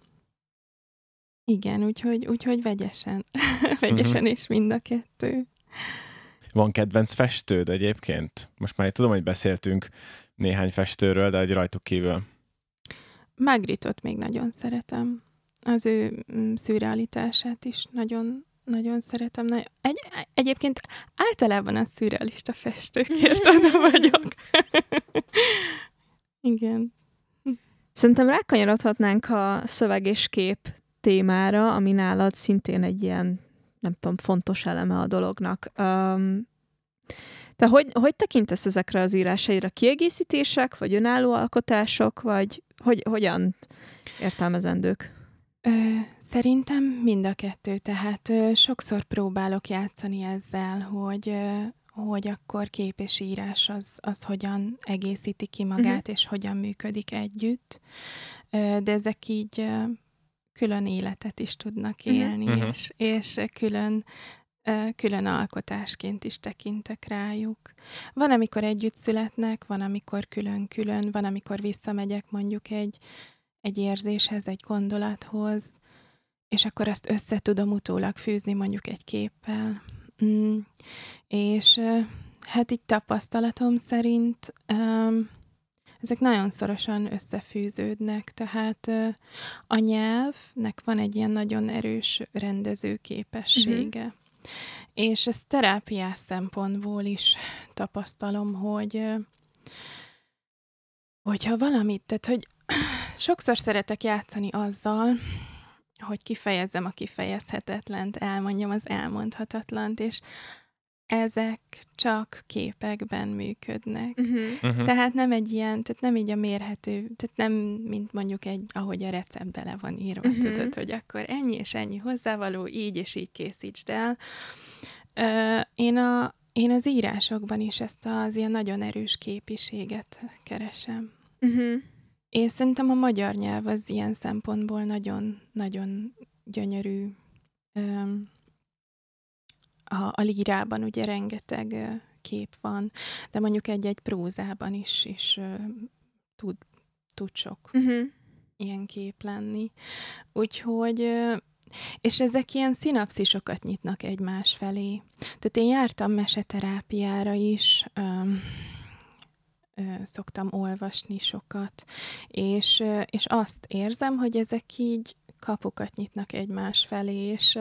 igen, úgyhogy, úgyhogy vegyesen. [LAUGHS] vegyesen uh-huh. is mind a kettő. Van kedvenc festőd egyébként? Most már tudom, hogy beszéltünk néhány festőről, de egy rajtuk kívül. Magritot még nagyon szeretem. Az ő mm, szürrealitását is nagyon, nagyon szeretem. Egy, egyébként általában a szürrealista festőkért [LAUGHS] oda vagyok. [LAUGHS] Igen. Szerintem rákanyarodhatnánk a szöveg és kép témára, ami nálad szintén egy ilyen nem tudom, fontos eleme a dolognak. Um, te hogy, hogy tekintesz ezekre az írásaira? Kiegészítések, vagy önálló alkotások, vagy hogy, hogyan értelmezendők? Ö, szerintem mind a kettő. Tehát ö, sokszor próbálok játszani ezzel, hogy ö, hogy akkor kép és írás az, az hogyan egészíti ki magát, uh-huh. és hogyan működik együtt. De ezek így külön életet is tudnak mhm. élni, uh-huh. és, és külön külön alkotásként is tekintek rájuk. Van, amikor együtt születnek, van, amikor külön-külön, van, amikor visszamegyek mondjuk egy, egy érzéshez, egy gondolathoz, és akkor azt össze tudom utólag fűzni mondjuk egy képpel. Mm. És hát így tapasztalatom szerint um, ezek nagyon szorosan összefűződnek, tehát a nyelvnek van egy ilyen nagyon erős rendező képessége. Uh-huh. És ezt terápiás szempontból is tapasztalom, hogy hogyha valamit, tehát hogy [CLEARS THROAT] sokszor szeretek játszani azzal, hogy kifejezzem a kifejezhetetlent, elmondjam az elmondhatatlant, és ezek csak képekben működnek. Uh-huh. Uh-huh. Tehát nem egy ilyen, tehát nem így a mérhető, tehát nem, mint mondjuk egy, ahogy a recept bele van írva, uh-huh. tudod, hogy akkor ennyi és ennyi hozzávaló, így és így készítsd el. Uh, én, a, én az írásokban is ezt az ilyen nagyon erős képiséget keresem. Uh-huh. És szerintem a magyar nyelv az ilyen szempontból nagyon-nagyon gyönyörű um, a, a lírában ugye rengeteg kép van, de mondjuk egy-egy prózában is, is tud, tud sok uh-huh. ilyen kép lenni. Úgyhogy és ezek ilyen szinapszisokat nyitnak egymás felé. Tehát én jártam meseterápiára is, öm, ö, szoktam olvasni sokat, és, és azt érzem, hogy ezek így kapukat nyitnak egymás felé, és,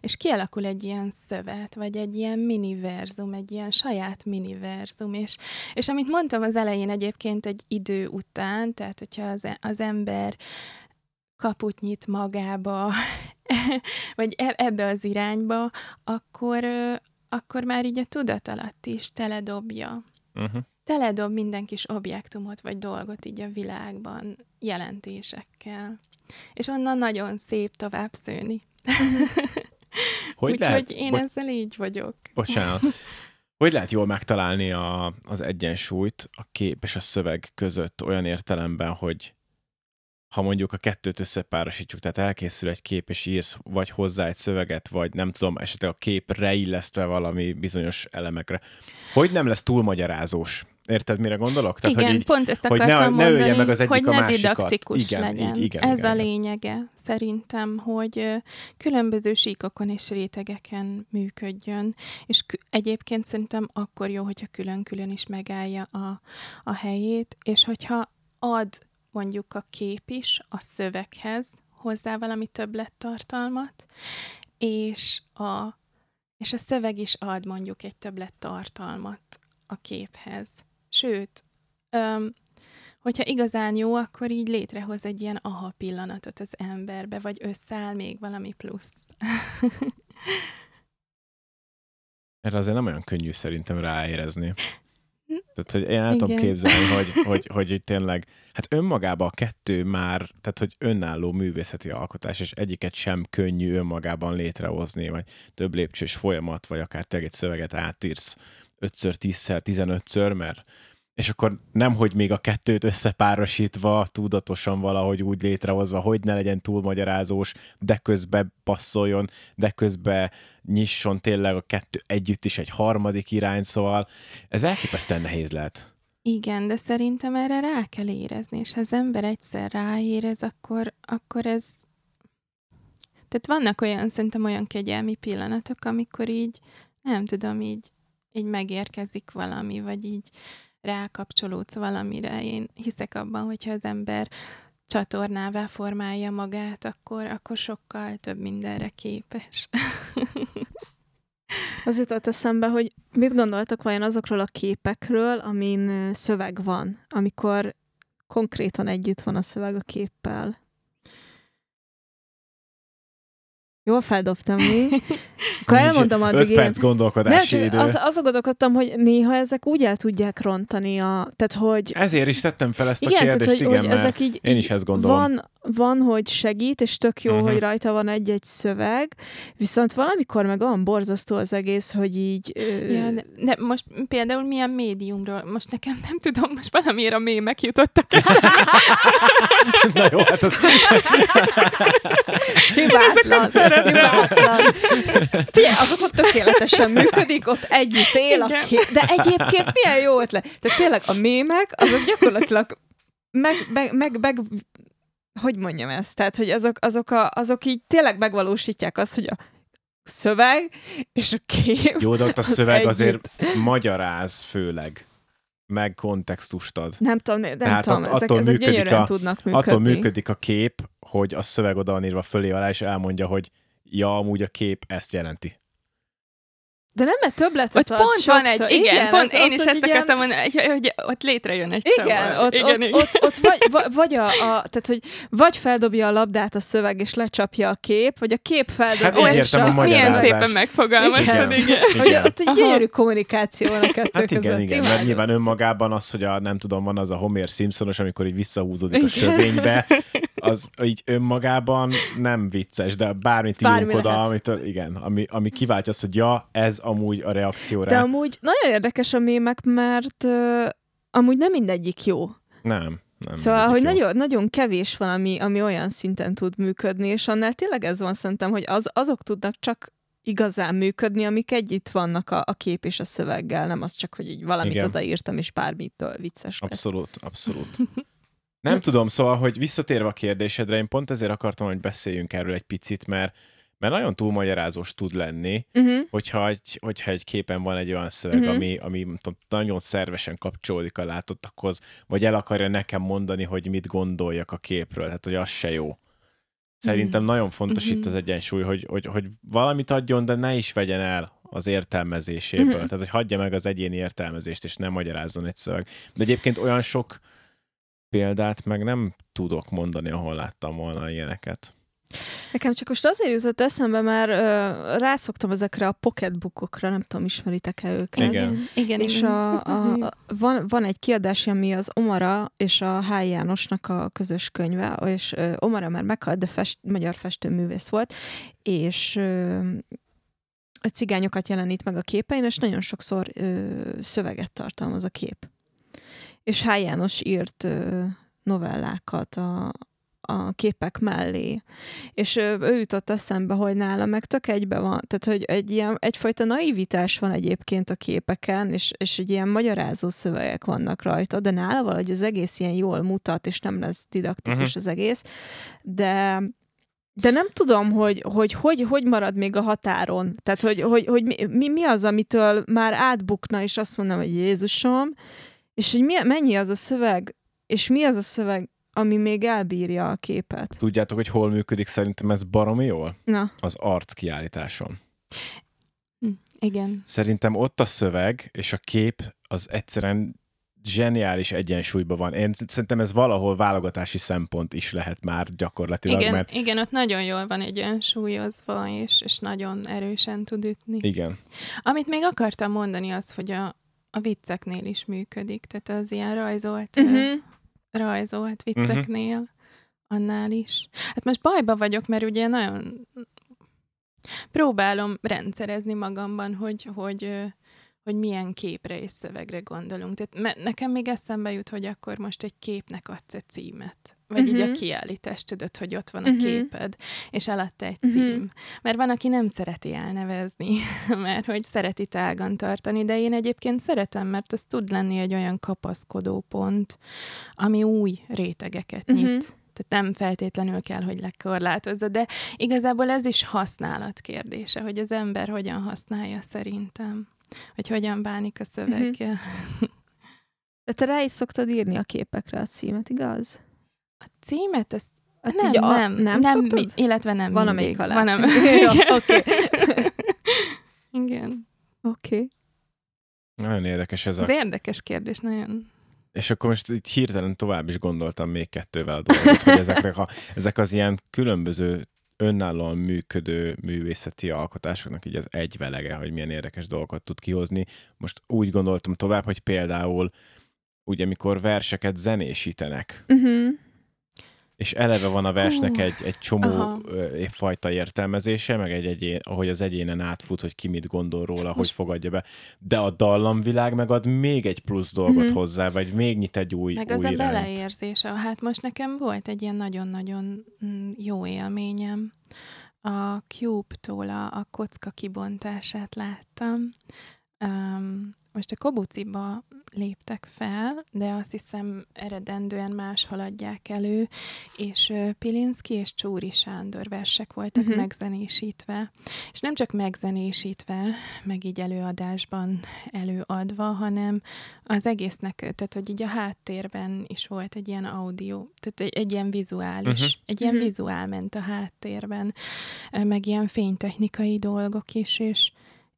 és kialakul egy ilyen szövet, vagy egy ilyen miniverzum, egy ilyen saját miniverzum, és, és amit mondtam az elején egyébként egy idő után, tehát hogyha az, e, az ember kaput nyit magába, [LAUGHS] vagy e, ebbe az irányba, akkor, akkor már így a tudat alatt is teledobja. Uh-huh. Teledob minden kis objektumot vagy dolgot így a világban jelentésekkel. És onnan nagyon szép tovább szőni. [LAUGHS] Hogy Úgyhogy lehet? én Bo- ezzel így vagyok. Bocsánat. Hogy lehet jól megtalálni a, az egyensúlyt a kép és a szöveg között olyan értelemben, hogy ha mondjuk a kettőt összepárosítjuk, tehát elkészül egy kép, és írsz vagy hozzá egy szöveget, vagy nem tudom, esetleg a kép reillesztve valami bizonyos elemekre. Hogy nem lesz túl magyarázós? Érted, mire gondolok? Tehát, igen, hogy így, pont ezt akartam hogy ne, mondani, ne meg az egyik hogy a ne másikat. didaktikus igen, legyen. Így, igen, Ez igen, a lényege szerintem, hogy különböző síkokon és rétegeken működjön, és egyébként szerintem akkor jó, hogyha külön-külön is megállja a, a helyét, és hogyha ad mondjuk a kép is a szöveghez hozzá valami többlettartalmat, és a, és a szöveg is ad mondjuk egy többlettartalmat a képhez. Sőt, öm, hogyha igazán jó, akkor így létrehoz egy ilyen aha pillanatot az emberbe, vagy összeáll még valami plusz. Erre azért nem olyan könnyű szerintem ráérezni. Tehát, hogy én el tudom képzelni, hogy, [LAUGHS] hogy, hogy, hogy tényleg, hát önmagában a kettő már, tehát, hogy önálló művészeti alkotás, és egyiket sem könnyű önmagában létrehozni, vagy több lépcsős folyamat, vagy akár te egy szöveget átírsz 5-szer, 10-szer, 15-ször, mert és akkor nem, hogy még a kettőt összepárosítva, tudatosan valahogy úgy létrehozva, hogy ne legyen túl magyarázós, de közben passzoljon, de közben nyisson tényleg a kettő együtt is egy harmadik irány, szóval ez elképesztően nehéz lehet. Igen, de szerintem erre rá kell érezni, és ha az ember egyszer ráérez, akkor, akkor ez... Tehát vannak olyan, szerintem olyan kegyelmi pillanatok, amikor így, nem tudom, így, így megérkezik valami, vagy így rákapcsolódsz valamire. Én hiszek abban, hogyha az ember csatornává formálja magát, akkor, akkor sokkal több mindenre képes. [LAUGHS] Az jutott eszembe, hogy mit gondoltok vajon azokról a képekről, amin szöveg van, amikor konkrétan együtt van a szöveg a képpel. Jól feldobtam mi. Akkor elmondom addig. 5 perc gondolkodási nem, idő. Az, azon gondolkodtam, hogy néha ezek úgy el tudják rontani a... Tehát, hogy... Ezért is tettem fel ezt igen, a kérdést, tehát, hogy, igen, hogy mert ezek így, én is ezt gondolom. Van, van, hogy segít, és tök jó, uh-huh. hogy rajta van egy-egy szöveg, viszont valamikor meg olyan borzasztó az egész, hogy így... Ö... Ja, de, de most például milyen médiumról? Most nekem nem tudom, most valamiért a mémek jutottak. [LAUGHS] Na jó, hát az... Hibátlan. Figyelj, azok ott tökéletesen [LAUGHS] működik, ott együtt él a kép. De egyébként milyen jó ötlet. Tehát tényleg a mémek, azok gyakorlatilag meg, meg, meg, meg hogy mondjam ezt? Tehát, hogy azok, azok, a, azok így tényleg megvalósítják azt, hogy a szöveg és a kép. Jó, de ott a Az szöveg együtt. azért magyaráz főleg, meg kontextust ad. Nem tudom, nem Tehát tudom, att- ezek, attól ezek működik gyönyörűen a- tudnak működni. Attól működik a kép, hogy a szöveg oda van írva fölé alá, és elmondja, hogy ja, amúgy a kép ezt jelenti. De nem, mert többletet Ott pont van sokszor. egy, igen, pont az- én az, is hogy ezt egy ilyen- akartam mondani, hogy, hogy ott létrejön egy Igen, csavar. ott, igen, ott, igen. ott, ott vagy, vagy, a, a, tehát, hogy vagy feldobja a labdát a szöveg, és lecsapja a kép, vagy a kép feldobja. Hát így ezt, értem a ezt milyen szépen megfogalmaztad, Igen. igen. Hogy Igen. ott egy gyönyörű kommunikáció van a kettő Hát között. igen, igen, mert nyilván önmagában az, hogy a, nem tudom, van az a Homer Simpsonos, amikor így visszahúzódik a Igen. sövénybe, az így önmagában nem vicces, de bármit Bármi írunk oda, lehet. amitől, igen, ami, ami kiváltja azt, hogy ja, ez amúgy a reakció rá. De amúgy nagyon érdekes a mémek, mert uh, amúgy nem mindegyik jó. Nem, nem. Szóval, hogy jó. nagyon, nagyon kevés van, ami, ami olyan szinten tud működni, és annál tényleg ez van szerintem, hogy az, azok tudnak csak igazán működni, amik együtt vannak a, a kép és a szöveggel, nem az csak, hogy így valamit Igen. odaírtam, és bármitől vicces lesz. Abszolút, abszolút. [LAUGHS] Nem tudom, szóval, hogy visszatérve a kérdésedre, én pont ezért akartam, hogy beszéljünk erről egy picit, mert, mert nagyon túlmagyarázós tud lenni, Uh-huh. hogyha egy, hogyha egy képen van egy olyan szöveg, Mhm. ami, ami tudom, nagyon szervesen kapcsolódik a látottakhoz, vagy el akarja nekem mondani, hogy mit gondoljak a képről, hát hogy az se jó. Szerintem Mhm. nagyon fontos Mhm. itt az egyensúly, hogy, hogy, hogy valamit adjon, de ne is vegyen el az értelmezéséből. Mhm. Tehát, hogy hagyja meg az egyéni értelmezést, és nem magyarázzon egy szöveg. De egyébként olyan sok példát meg nem tudok mondani, ahol láttam volna ilyeneket. Nekem csak most azért jutott eszembe, mert uh, rászoktam ezekre a pocketbookokra, nem tudom, ismeritek-e őket. Igen. igen, És igen. a, a, van, van egy kiadás, ami az Omara és a H. Jánosnak a közös könyve, és ö, Omara már meghalt, de fest, magyar festőművész volt, és ö, a cigányokat jelenít meg a képein, és nagyon sokszor ö, szöveget tartalmaz a kép. És H. János írt novellákat a, a képek mellé. És ő jutott eszembe, hogy nála meg tök egybe van. Tehát, hogy egy ilyen, egyfajta naivitás van egyébként a képeken, és, és egy ilyen magyarázó szövegek vannak rajta, de nála valahogy az egész ilyen jól mutat, és nem lesz didaktikus uh-huh. az egész. De de nem tudom, hogy hogy, hogy, hogy marad még a határon. Tehát, hogy, hogy, hogy mi, mi, mi az, amitől már átbukna, és azt mondom, hogy Jézusom, és hogy mi, mennyi az a szöveg, és mi az a szöveg, ami még elbírja a képet. Tudjátok, hogy hol működik szerintem ez baromi jól? Na, Az arc kiállításon. Igen. Szerintem ott a szöveg és a kép az egyszerűen zseniális egyensúlyban van. Én szerintem ez valahol válogatási szempont is lehet már gyakorlatilag. Igen, mert... igen ott nagyon jól van egyensúlyozva, és, és nagyon erősen tud ütni. Igen. Amit még akartam mondani az, hogy a, a vicceknél is működik. Tehát az ilyen rajzolt, Mhm. uh-huh. rajzolt vicceknél, uh-huh. annál is. Hát most bajba vagyok, mert ugye nagyon próbálom rendszerezni magamban, hogy, hogy, hogy milyen képre és szövegre gondolunk. Tehát nekem még eszembe jut, hogy akkor most egy képnek adsz egy címet. Vagy uh-huh. így a Mhm. kiállítás, tudod, hogy ott van a Mhm. képed, és alatta egy Mhm. cím. Mert van, aki nem szereti elnevezni, [LAUGHS] mert hogy szereti tágan tartani, de én egyébként szeretem, mert az tud lenni egy olyan kapaszkodó pont, ami új rétegeket nyit. Tehát nem feltétlenül kell, hogy lekorlátozza, de igazából ez is használat kérdése, hogy az ember hogyan használja szerintem, hogy hogyan bánik a szöveggel. De te rá is szoktad írni a képekre a címet, igaz? A címet, ezt Hát nem, a- nem, nem nem mi, illetve nem Van, mindig. amelyik alá. Van, am- [LAUGHS] Jó, Igen. oké. [LAUGHS] Igen. Oké. Okay. Nagyon érdekes ez a... Ez érdekes kérdés, nagyon. És akkor most itt hirtelen tovább is gondoltam még kettővel a dolgot, hogy ezeknek a, [LAUGHS] ezek az ilyen különböző önállóan működő művészeti alkotásoknak így az egyvelege, hogy milyen érdekes dolgokat tud kihozni. Most úgy gondoltam tovább, hogy például ugye mikor verseket zenésítenek, Uh-huh. És eleve van a versnek egy, egy csomó aha. fajta értelmezése, meg egy egyén, ahogy az egyénen átfut, hogy ki mit gondol róla, hogy Most- fogadja be. De a dallamvilág megad még egy plusz dolgot Mhm. hozzá, vagy még nyit egy új, Meg új az a irányt. beleérzése. Hát most nekem volt egy ilyen nagyon-nagyon mm, jó élményem. A Cube-tól a, a kocka kibontását láttam. Um, most a Kobuciba léptek fel, de azt hiszem eredendően más haladják elő, és Pilinszki és Csúri Sándor versek voltak uh-huh. megzenésítve. És nem csak megzenésítve, meg így előadásban előadva, hanem az egésznek, tehát hogy így a háttérben is volt egy ilyen audio, tehát egy, egy ilyen vizuális, uh-huh. egy ilyen uh-huh. vizuál ment a háttérben, meg ilyen fénytechnikai dolgok is, és,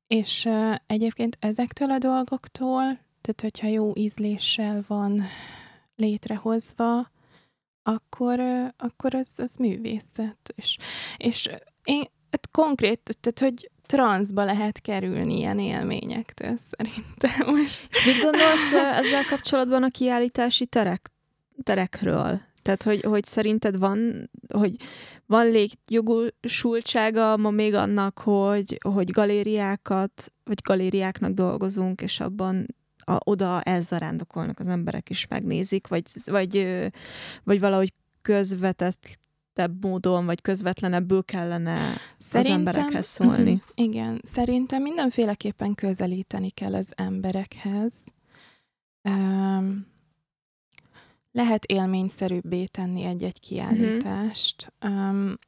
és uh, egyébként ezektől a dolgoktól, tehát hogyha jó ízléssel van létrehozva, akkor, ö, akkor az, az művészet. És, és én hát konkrét, tehát hogy transzba lehet kerülni ilyen élményektől szerintem. Most Mit gondolsz ezzel kapcsolatban a kiállítási terek, terekről? Tehát, hogy, hogy szerinted van, hogy van létjogosultsága ma még annak, hogy, hogy galériákat, vagy galériáknak dolgozunk, és abban a, oda elzarándokolnak az emberek is megnézik, vagy, vagy, vagy valahogy közvetettebb módon, vagy közvetlenebbül kellene az emberekhez szólni. Mhm, Igen, szerintem mindenféleképpen közelíteni kell az emberekhez. Um, lehet élményszerűbbé tenni egy-egy kiállítást. Um,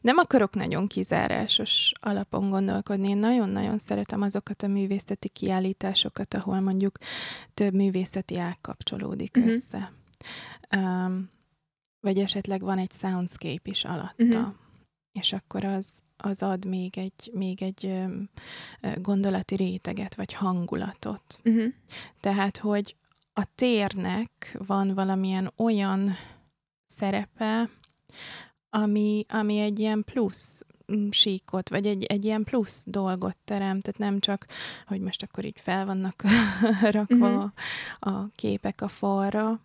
nem akarok nagyon kizárásos alapon gondolkodni. Én nagyon-nagyon szeretem azokat a művészeti kiállításokat, ahol mondjuk több művészeti ág kapcsolódik Mhm. össze. Um, vagy esetleg van egy soundscape is alatta. Mhm. És akkor az, az ad még egy, még egy ö, gondolati réteget, vagy hangulatot. Uh-huh. Tehát, hogy a térnek van valamilyen olyan szerepe, ami, ami egy ilyen plusz mm, síkot, vagy egy, egy ilyen plusz dolgot teremt, tehát nem csak, hogy most akkor így fel vannak [LAUGHS] rakva uh-huh. a képek a falra,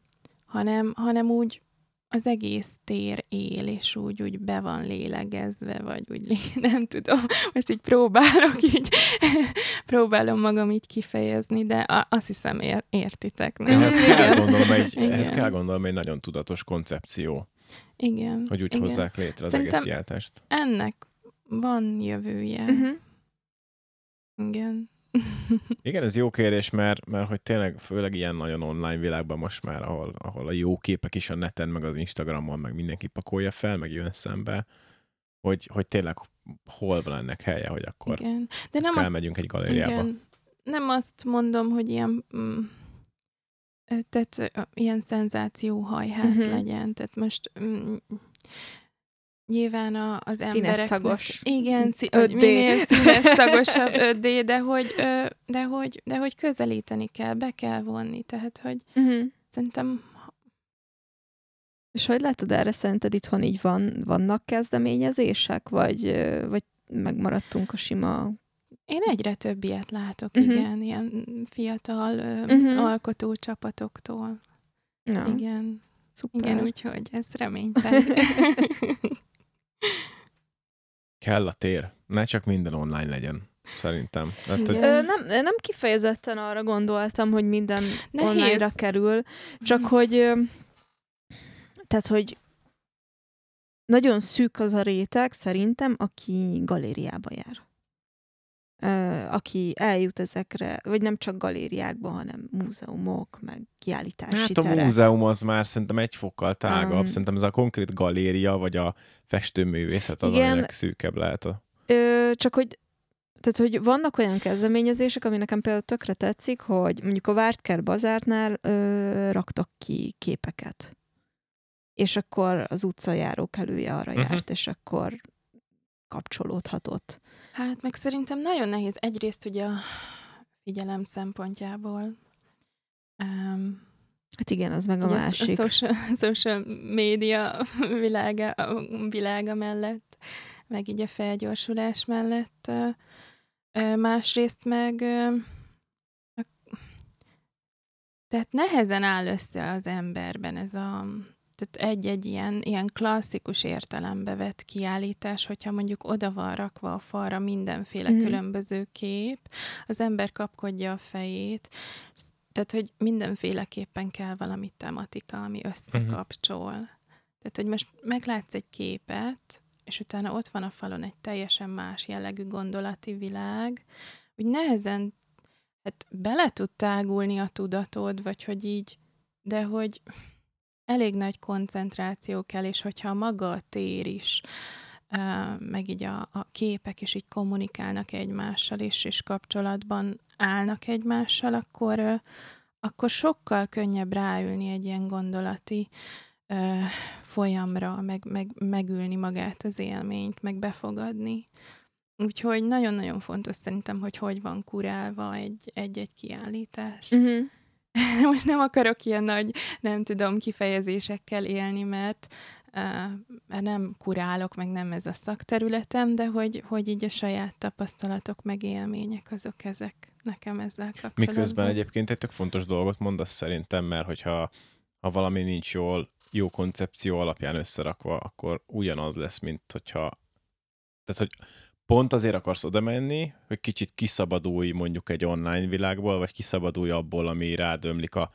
hanem, hanem úgy az egész tér él, és úgy, úgy be van lélegezve, vagy úgy, [LAUGHS] nem tudom, most így próbálok így, [LAUGHS] próbálom magam így kifejezni, de a, azt hiszem ér, értitek, nem? Ehhez kell, gondolom egy, ehhez kell gondolom egy nagyon tudatos koncepció, Igen. hogy úgy igen. hozzák létre az Szerintem- egész kiáltást. Ennek van jövője. Uh-huh. Igen. Igen, ez jó kérdés, mert, mert hogy tényleg főleg ilyen nagyon online világban most már, ahol, ahol a jó képek is a neten, meg az Instagramon, meg mindenki pakolja fel, meg jön szembe, hogy, hogy tényleg hol van ennek helye, hogy akkor Igen. De nem azt, elmegyünk egy galériába. igen, nem azt mondom, hogy ilyen mm, tehát ilyen szenzációhajház uh-huh. legyen. Tehát most mm, nyilván a, az Színes embereknek... szagos. Igen, szí- 5D. hogy minél színes [LAUGHS] szagosabb 5D, de hogy, de, hogy, de hogy közelíteni kell, be kell vonni. Tehát, hogy Uh-huh. szerintem És hogy látod erre, szerinted itthon így van, vannak kezdeményezések, vagy, vagy megmaradtunk a sima... én egyre több ilyet látok, Mhm. igen, ilyen fiatal ö, Mhm. alkotó csapatoktól. Na, Igen, szuper. igen, úgyhogy ez reményteli. [LAUGHS] Kell a tér. Ne csak minden online legyen, szerintem. Tehát, hogy. Ö, nem, nem kifejezetten arra gondoltam, hogy minden Nehéz. online-ra kerül, csak hogy ö, tehát, hogy nagyon szűk az a réteg szerintem, aki galériába jár. Aki eljut ezekre, vagy nem csak galériákba, hanem múzeumok, meg kiállítási Hát a terek. múzeum az már szerintem egy fokkal tágabb. Um, szerintem ez a konkrét galéria, vagy a festőművészet az, Igen. aminek szűkebb lehet a... Ö, csak hogy tehát, hogy vannak olyan kezdeményezések, ami nekem például tökre tetszik, hogy mondjuk a Vártkert bazárnál ö, raktak ki képeket. És akkor az utcajárók elője arra uh-huh. járt, és akkor kapcsolódhatott. Hát meg szerintem nagyon nehéz egyrészt ugye a figyelem szempontjából. Um, Hát igen, az meg a másik. A [LAUGHS] social, social média [LAUGHS] világa, a világa mellett, meg így a felgyorsulás mellett. Másrészt meg tehát nehezen áll össze az emberben ez a tehát egy-egy ilyen, ilyen klasszikus értelembe vett kiállítás, hogyha mondjuk oda van rakva a falra mindenféle mm. különböző kép, az ember kapkodja a fejét, tehát, hogy mindenféleképpen kell valami tematika, ami összekapcsol. Tehát, hogy most meglátsz egy képet, és utána ott van a falon egy teljesen más jellegű gondolati világ, úgy nehezen hát bele tud tágulni a tudatod, vagy hogy így, de hogy elég nagy koncentráció kell, és hogyha maga a tér is, meg így a, a képek is így kommunikálnak egymással, és, és kapcsolatban állnak egymással, akkor, akkor sokkal könnyebb ráülni egy ilyen gondolati folyamra, meg, meg megülni magát az élményt, meg befogadni. Úgyhogy nagyon-nagyon fontos szerintem, hogy hogy van kurálva egy- egy-egy kiállítás. Uh-huh. [LAUGHS] Most nem akarok ilyen nagy, nem tudom, kifejezésekkel élni, mert, mert nem kurálok, meg nem ez a szakterületem, de hogy, hogy így a saját tapasztalatok, meg élmények, azok ezek nekem ezzel kapcsolatban. Miközben egyébként egy tök fontos dolgot mondasz szerintem, mert hogyha ha valami nincs jól, jó koncepció alapján összerakva, akkor ugyanaz lesz, mint hogyha... Tehát, hogy pont azért akarsz oda menni, hogy kicsit kiszabadulj mondjuk egy online világból, vagy kiszabadulj abból, ami rád ömlik a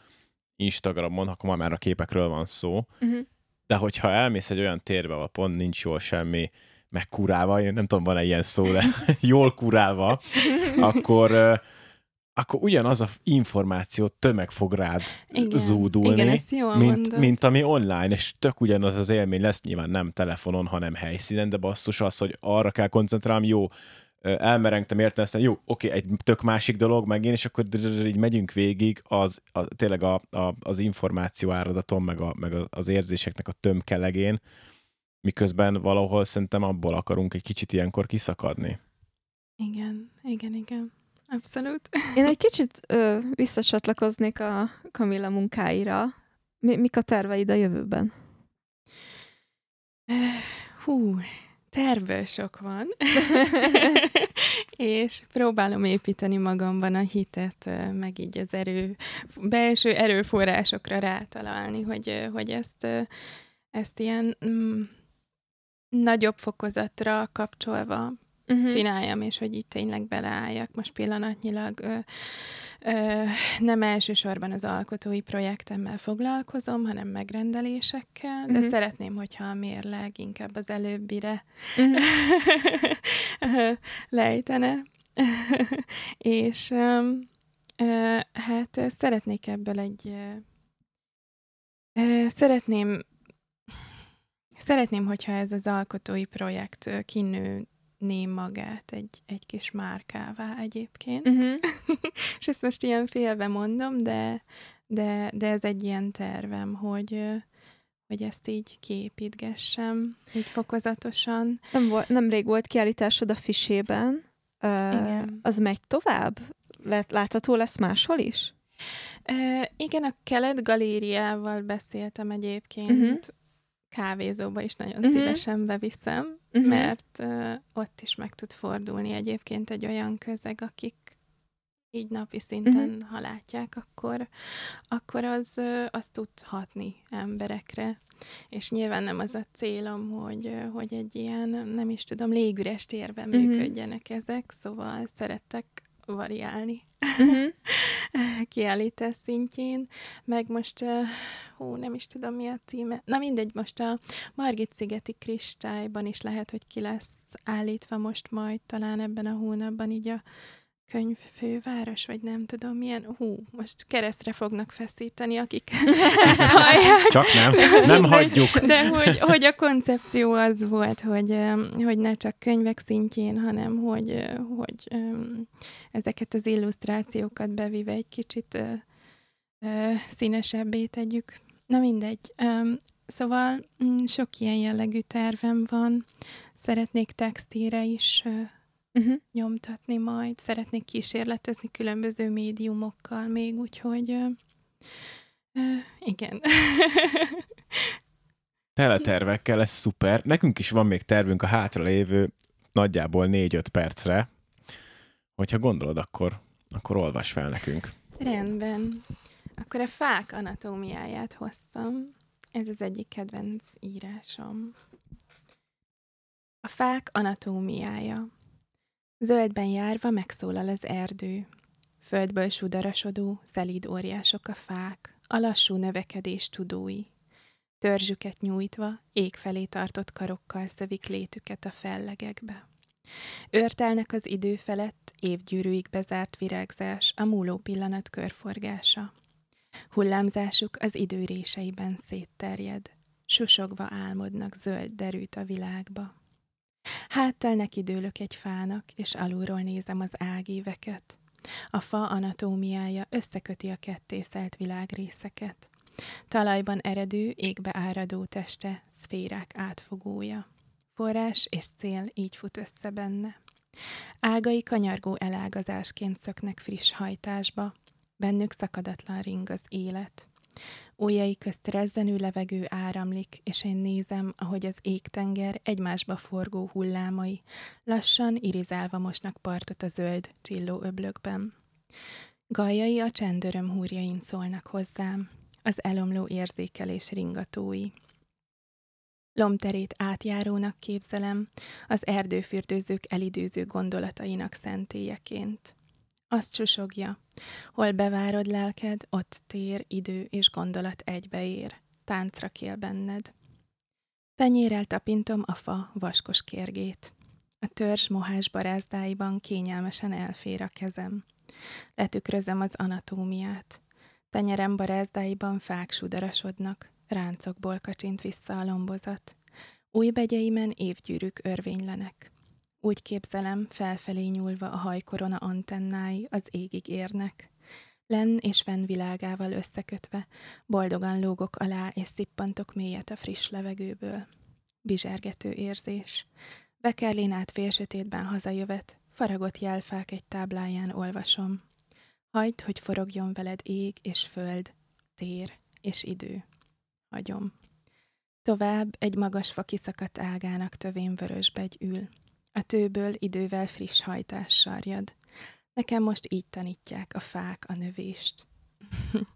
Instagramon, akkor ma már a képekről van szó, Uh-huh. de hogyha elmész egy olyan térbe, ahol pont nincs jól semmi, meg kurálva, én nem tudom, van-e ilyen szó, de [LAUGHS] jól kurálva, [LAUGHS] akkor, akkor ugyanaz a információ tömeg fog rád igen, zúdulni, igen, ezt jól mint, mondod. mint ami online, és tök ugyanaz az élmény lesz nyilván nem telefonon, hanem helyszínen, de basszus az, hogy arra kell koncentrálnom, jó, elmerengtem értelmezni, jó, oké, egy tök másik dolog megint, és akkor így megyünk végig az, a, tényleg a, a, az információ áradaton, meg, a, meg az- az érzéseknek a tömkelegén, miközben valahol szerintem abból akarunk egy kicsit ilyenkor kiszakadni. Igen, igen, igen. Abszolút. Én egy kicsit ö, visszacsatlakoznék a Kamilla munkáira. Mi, mik a terveid a jövőben? Hú, tervből sok van. [LAUGHS] és próbálom építeni magamban a hitet, meg így az erő, belső erőforrásokra rátalálni, hogy, hogy ezt, ezt ilyen mm, nagyobb fokozatra kapcsolva Uh-huh. csináljam, és hogy így tényleg beleálljak. Most pillanatnyilag ö, ö, nem elsősorban az alkotói projektemmel foglalkozom, hanem megrendelésekkel, de Mhm. szeretném, hogyha a mérleg inkább az előbbire Uh-huh. [LAUGHS] lejtene. [LAUGHS] és ö, ö, hát szeretnék ebből egy ö, szeretném Szeretném, hogyha ez az alkotói projekt ö, kinőné magát egy, egy kis márkává egyébként. Uh-huh. [LAUGHS] És ezt most ilyen félve mondom, de, de, de ez egy ilyen tervem, hogy, hogy ezt így kiépítgessem, így fokozatosan. Nem, volt, nemrég volt kiállításod a Fisében. Uh, Igen. Az megy tovább? Lát, látható lesz máshol is? Uh, igen, a Kelet Galériával beszéltem egyébként. Uh-huh. Kávézóba is nagyon uh-huh. szívesen beviszem. Uh-huh. mert uh, ott is meg tud fordulni egyébként egy olyan közeg, akik így napi szinten, uh-huh. ha látják, akkor, akkor az, az tud hatni emberekre. És nyilván nem az a célom, hogy, hogy egy ilyen, nem is tudom, légüres térben Mhm. működjenek ezek, szóval szerettek variálni. Uh-huh. [LAUGHS] kiállítás szintjén, meg most, hú, nem is tudom mi a címe, na mindegy, most a Margit szigeti kristályban is lehet, hogy ki lesz állítva most majd talán ebben a hónapban így a könyvfőváros, vagy nem tudom milyen, hú, most keresztre fognak feszíteni, akik [LAUGHS] ezt hallják. Csak nem, nem hagyjuk. De hogy, hogy a koncepció az volt, hogy, hogy ne csak könyvek szintjén, hanem hogy, hogy ezeket az illusztrációkat bevive egy kicsit színesebbé tegyük. Na mindegy. Szóval mm, sok ilyen jellegű tervem van. Szeretnék textíre is Uh-huh. nyomtatni majd, szeretnék kísérletezni különböző médiumokkal még, úgyhogy ö, ö, igen. [LAUGHS] Teletervekkel lesz szuper. Nekünk is van még tervünk a hátralévő nagyjából 4-5 percre. Hogyha gondolod, akkor, akkor olvas fel nekünk. Rendben. Akkor a fák anatómiáját hoztam. Ez az egyik kedvenc írásom. A fák anatómiája. Zöldben járva megszólal az erdő. Földből sudarasodó, szelíd óriások a fák, a lassú növekedés tudói. Törzsüket nyújtva, ég felé tartott karokkal szövik létüket a fellegekbe. Őrtelnek az idő felett, évgyűrűig bezárt virágzás, a múló pillanat körforgása. Hullámzásuk az idő réseiben szétterjed. Susogva álmodnak zöld derűt a világba. Háttal neki dőlök egy fának, és alulról nézem az ágíveket. A fa anatómiája összeköti a kettészelt világrészeket. Talajban eredő, égbe áradó teste, szférák átfogója. Forrás és cél így fut össze benne. Ágai kanyargó elágazásként szöknek friss hajtásba, bennük szakadatlan ring az élet. Ujjai közt rezzenő levegő áramlik, és én nézem, ahogy az égtenger egymásba forgó hullámai lassan irizálva mosnak partot a zöld, csilló öblökben. Gajai a csendöröm húrjain szólnak hozzám, az elomló érzékelés ringatói. Lomterét átjárónak képzelem, az erdőfürdőzők elidőző gondolatainak szentélyeként. Azt susogja, hol bevárod lelked, ott tér, idő és gondolat egybeér, táncra kél benned. Tenyérrel tapintom a fa vaskos kérgét. A törzs mohás barázdáiban kényelmesen elfér a kezem. Letükrözöm az anatómiát. Tenyerem barázdáiban fák sudarasodnak, ráncokból kacsint vissza a lombozat. Új begyeimen évgyűrűk örvénylenek. Úgy képzelem, felfelé nyúlva a hajkorona antennái az égig érnek. Len és fenn világával összekötve, boldogan lógok alá és szippantok mélyet a friss levegőből. Bizsergető érzés. Bekerlén át félsötétben hazajövet, faragott jelfák egy tábláján olvasom. Hagyd, hogy forogjon veled ég és föld, tér és idő. Hagyom. Tovább egy magas fa kiszakadt ágának tövén vörösbegy ül. A tőből idővel friss hajtás sarjad. Nekem most így tanítják a fák a növést. [LAUGHS]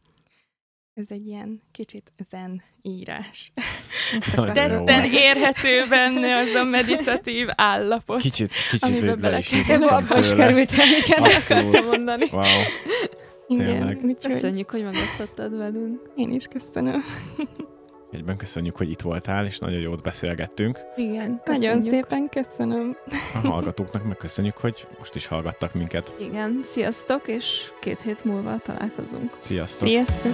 Ez egy ilyen kicsit zen írás. [LAUGHS] Jó. Tetten érhető benne az a meditatív állapot. Kicsit, kicsit Amiben bele is Abba is tőle. került el, igen, akartam mondani. Wow. Igen, tényleg. Köszönjük, hogy megosztottad velünk. én is köszönöm. Egyben köszönjük, hogy itt voltál, és nagyon jót beszélgettünk. Igen, Nagyon szépen köszönöm. A hallgatóknak meg köszönjük, hogy most is hallgattak minket. Igen, sziasztok, és két hét múlva találkozunk. Sziasztok! Sziasztok!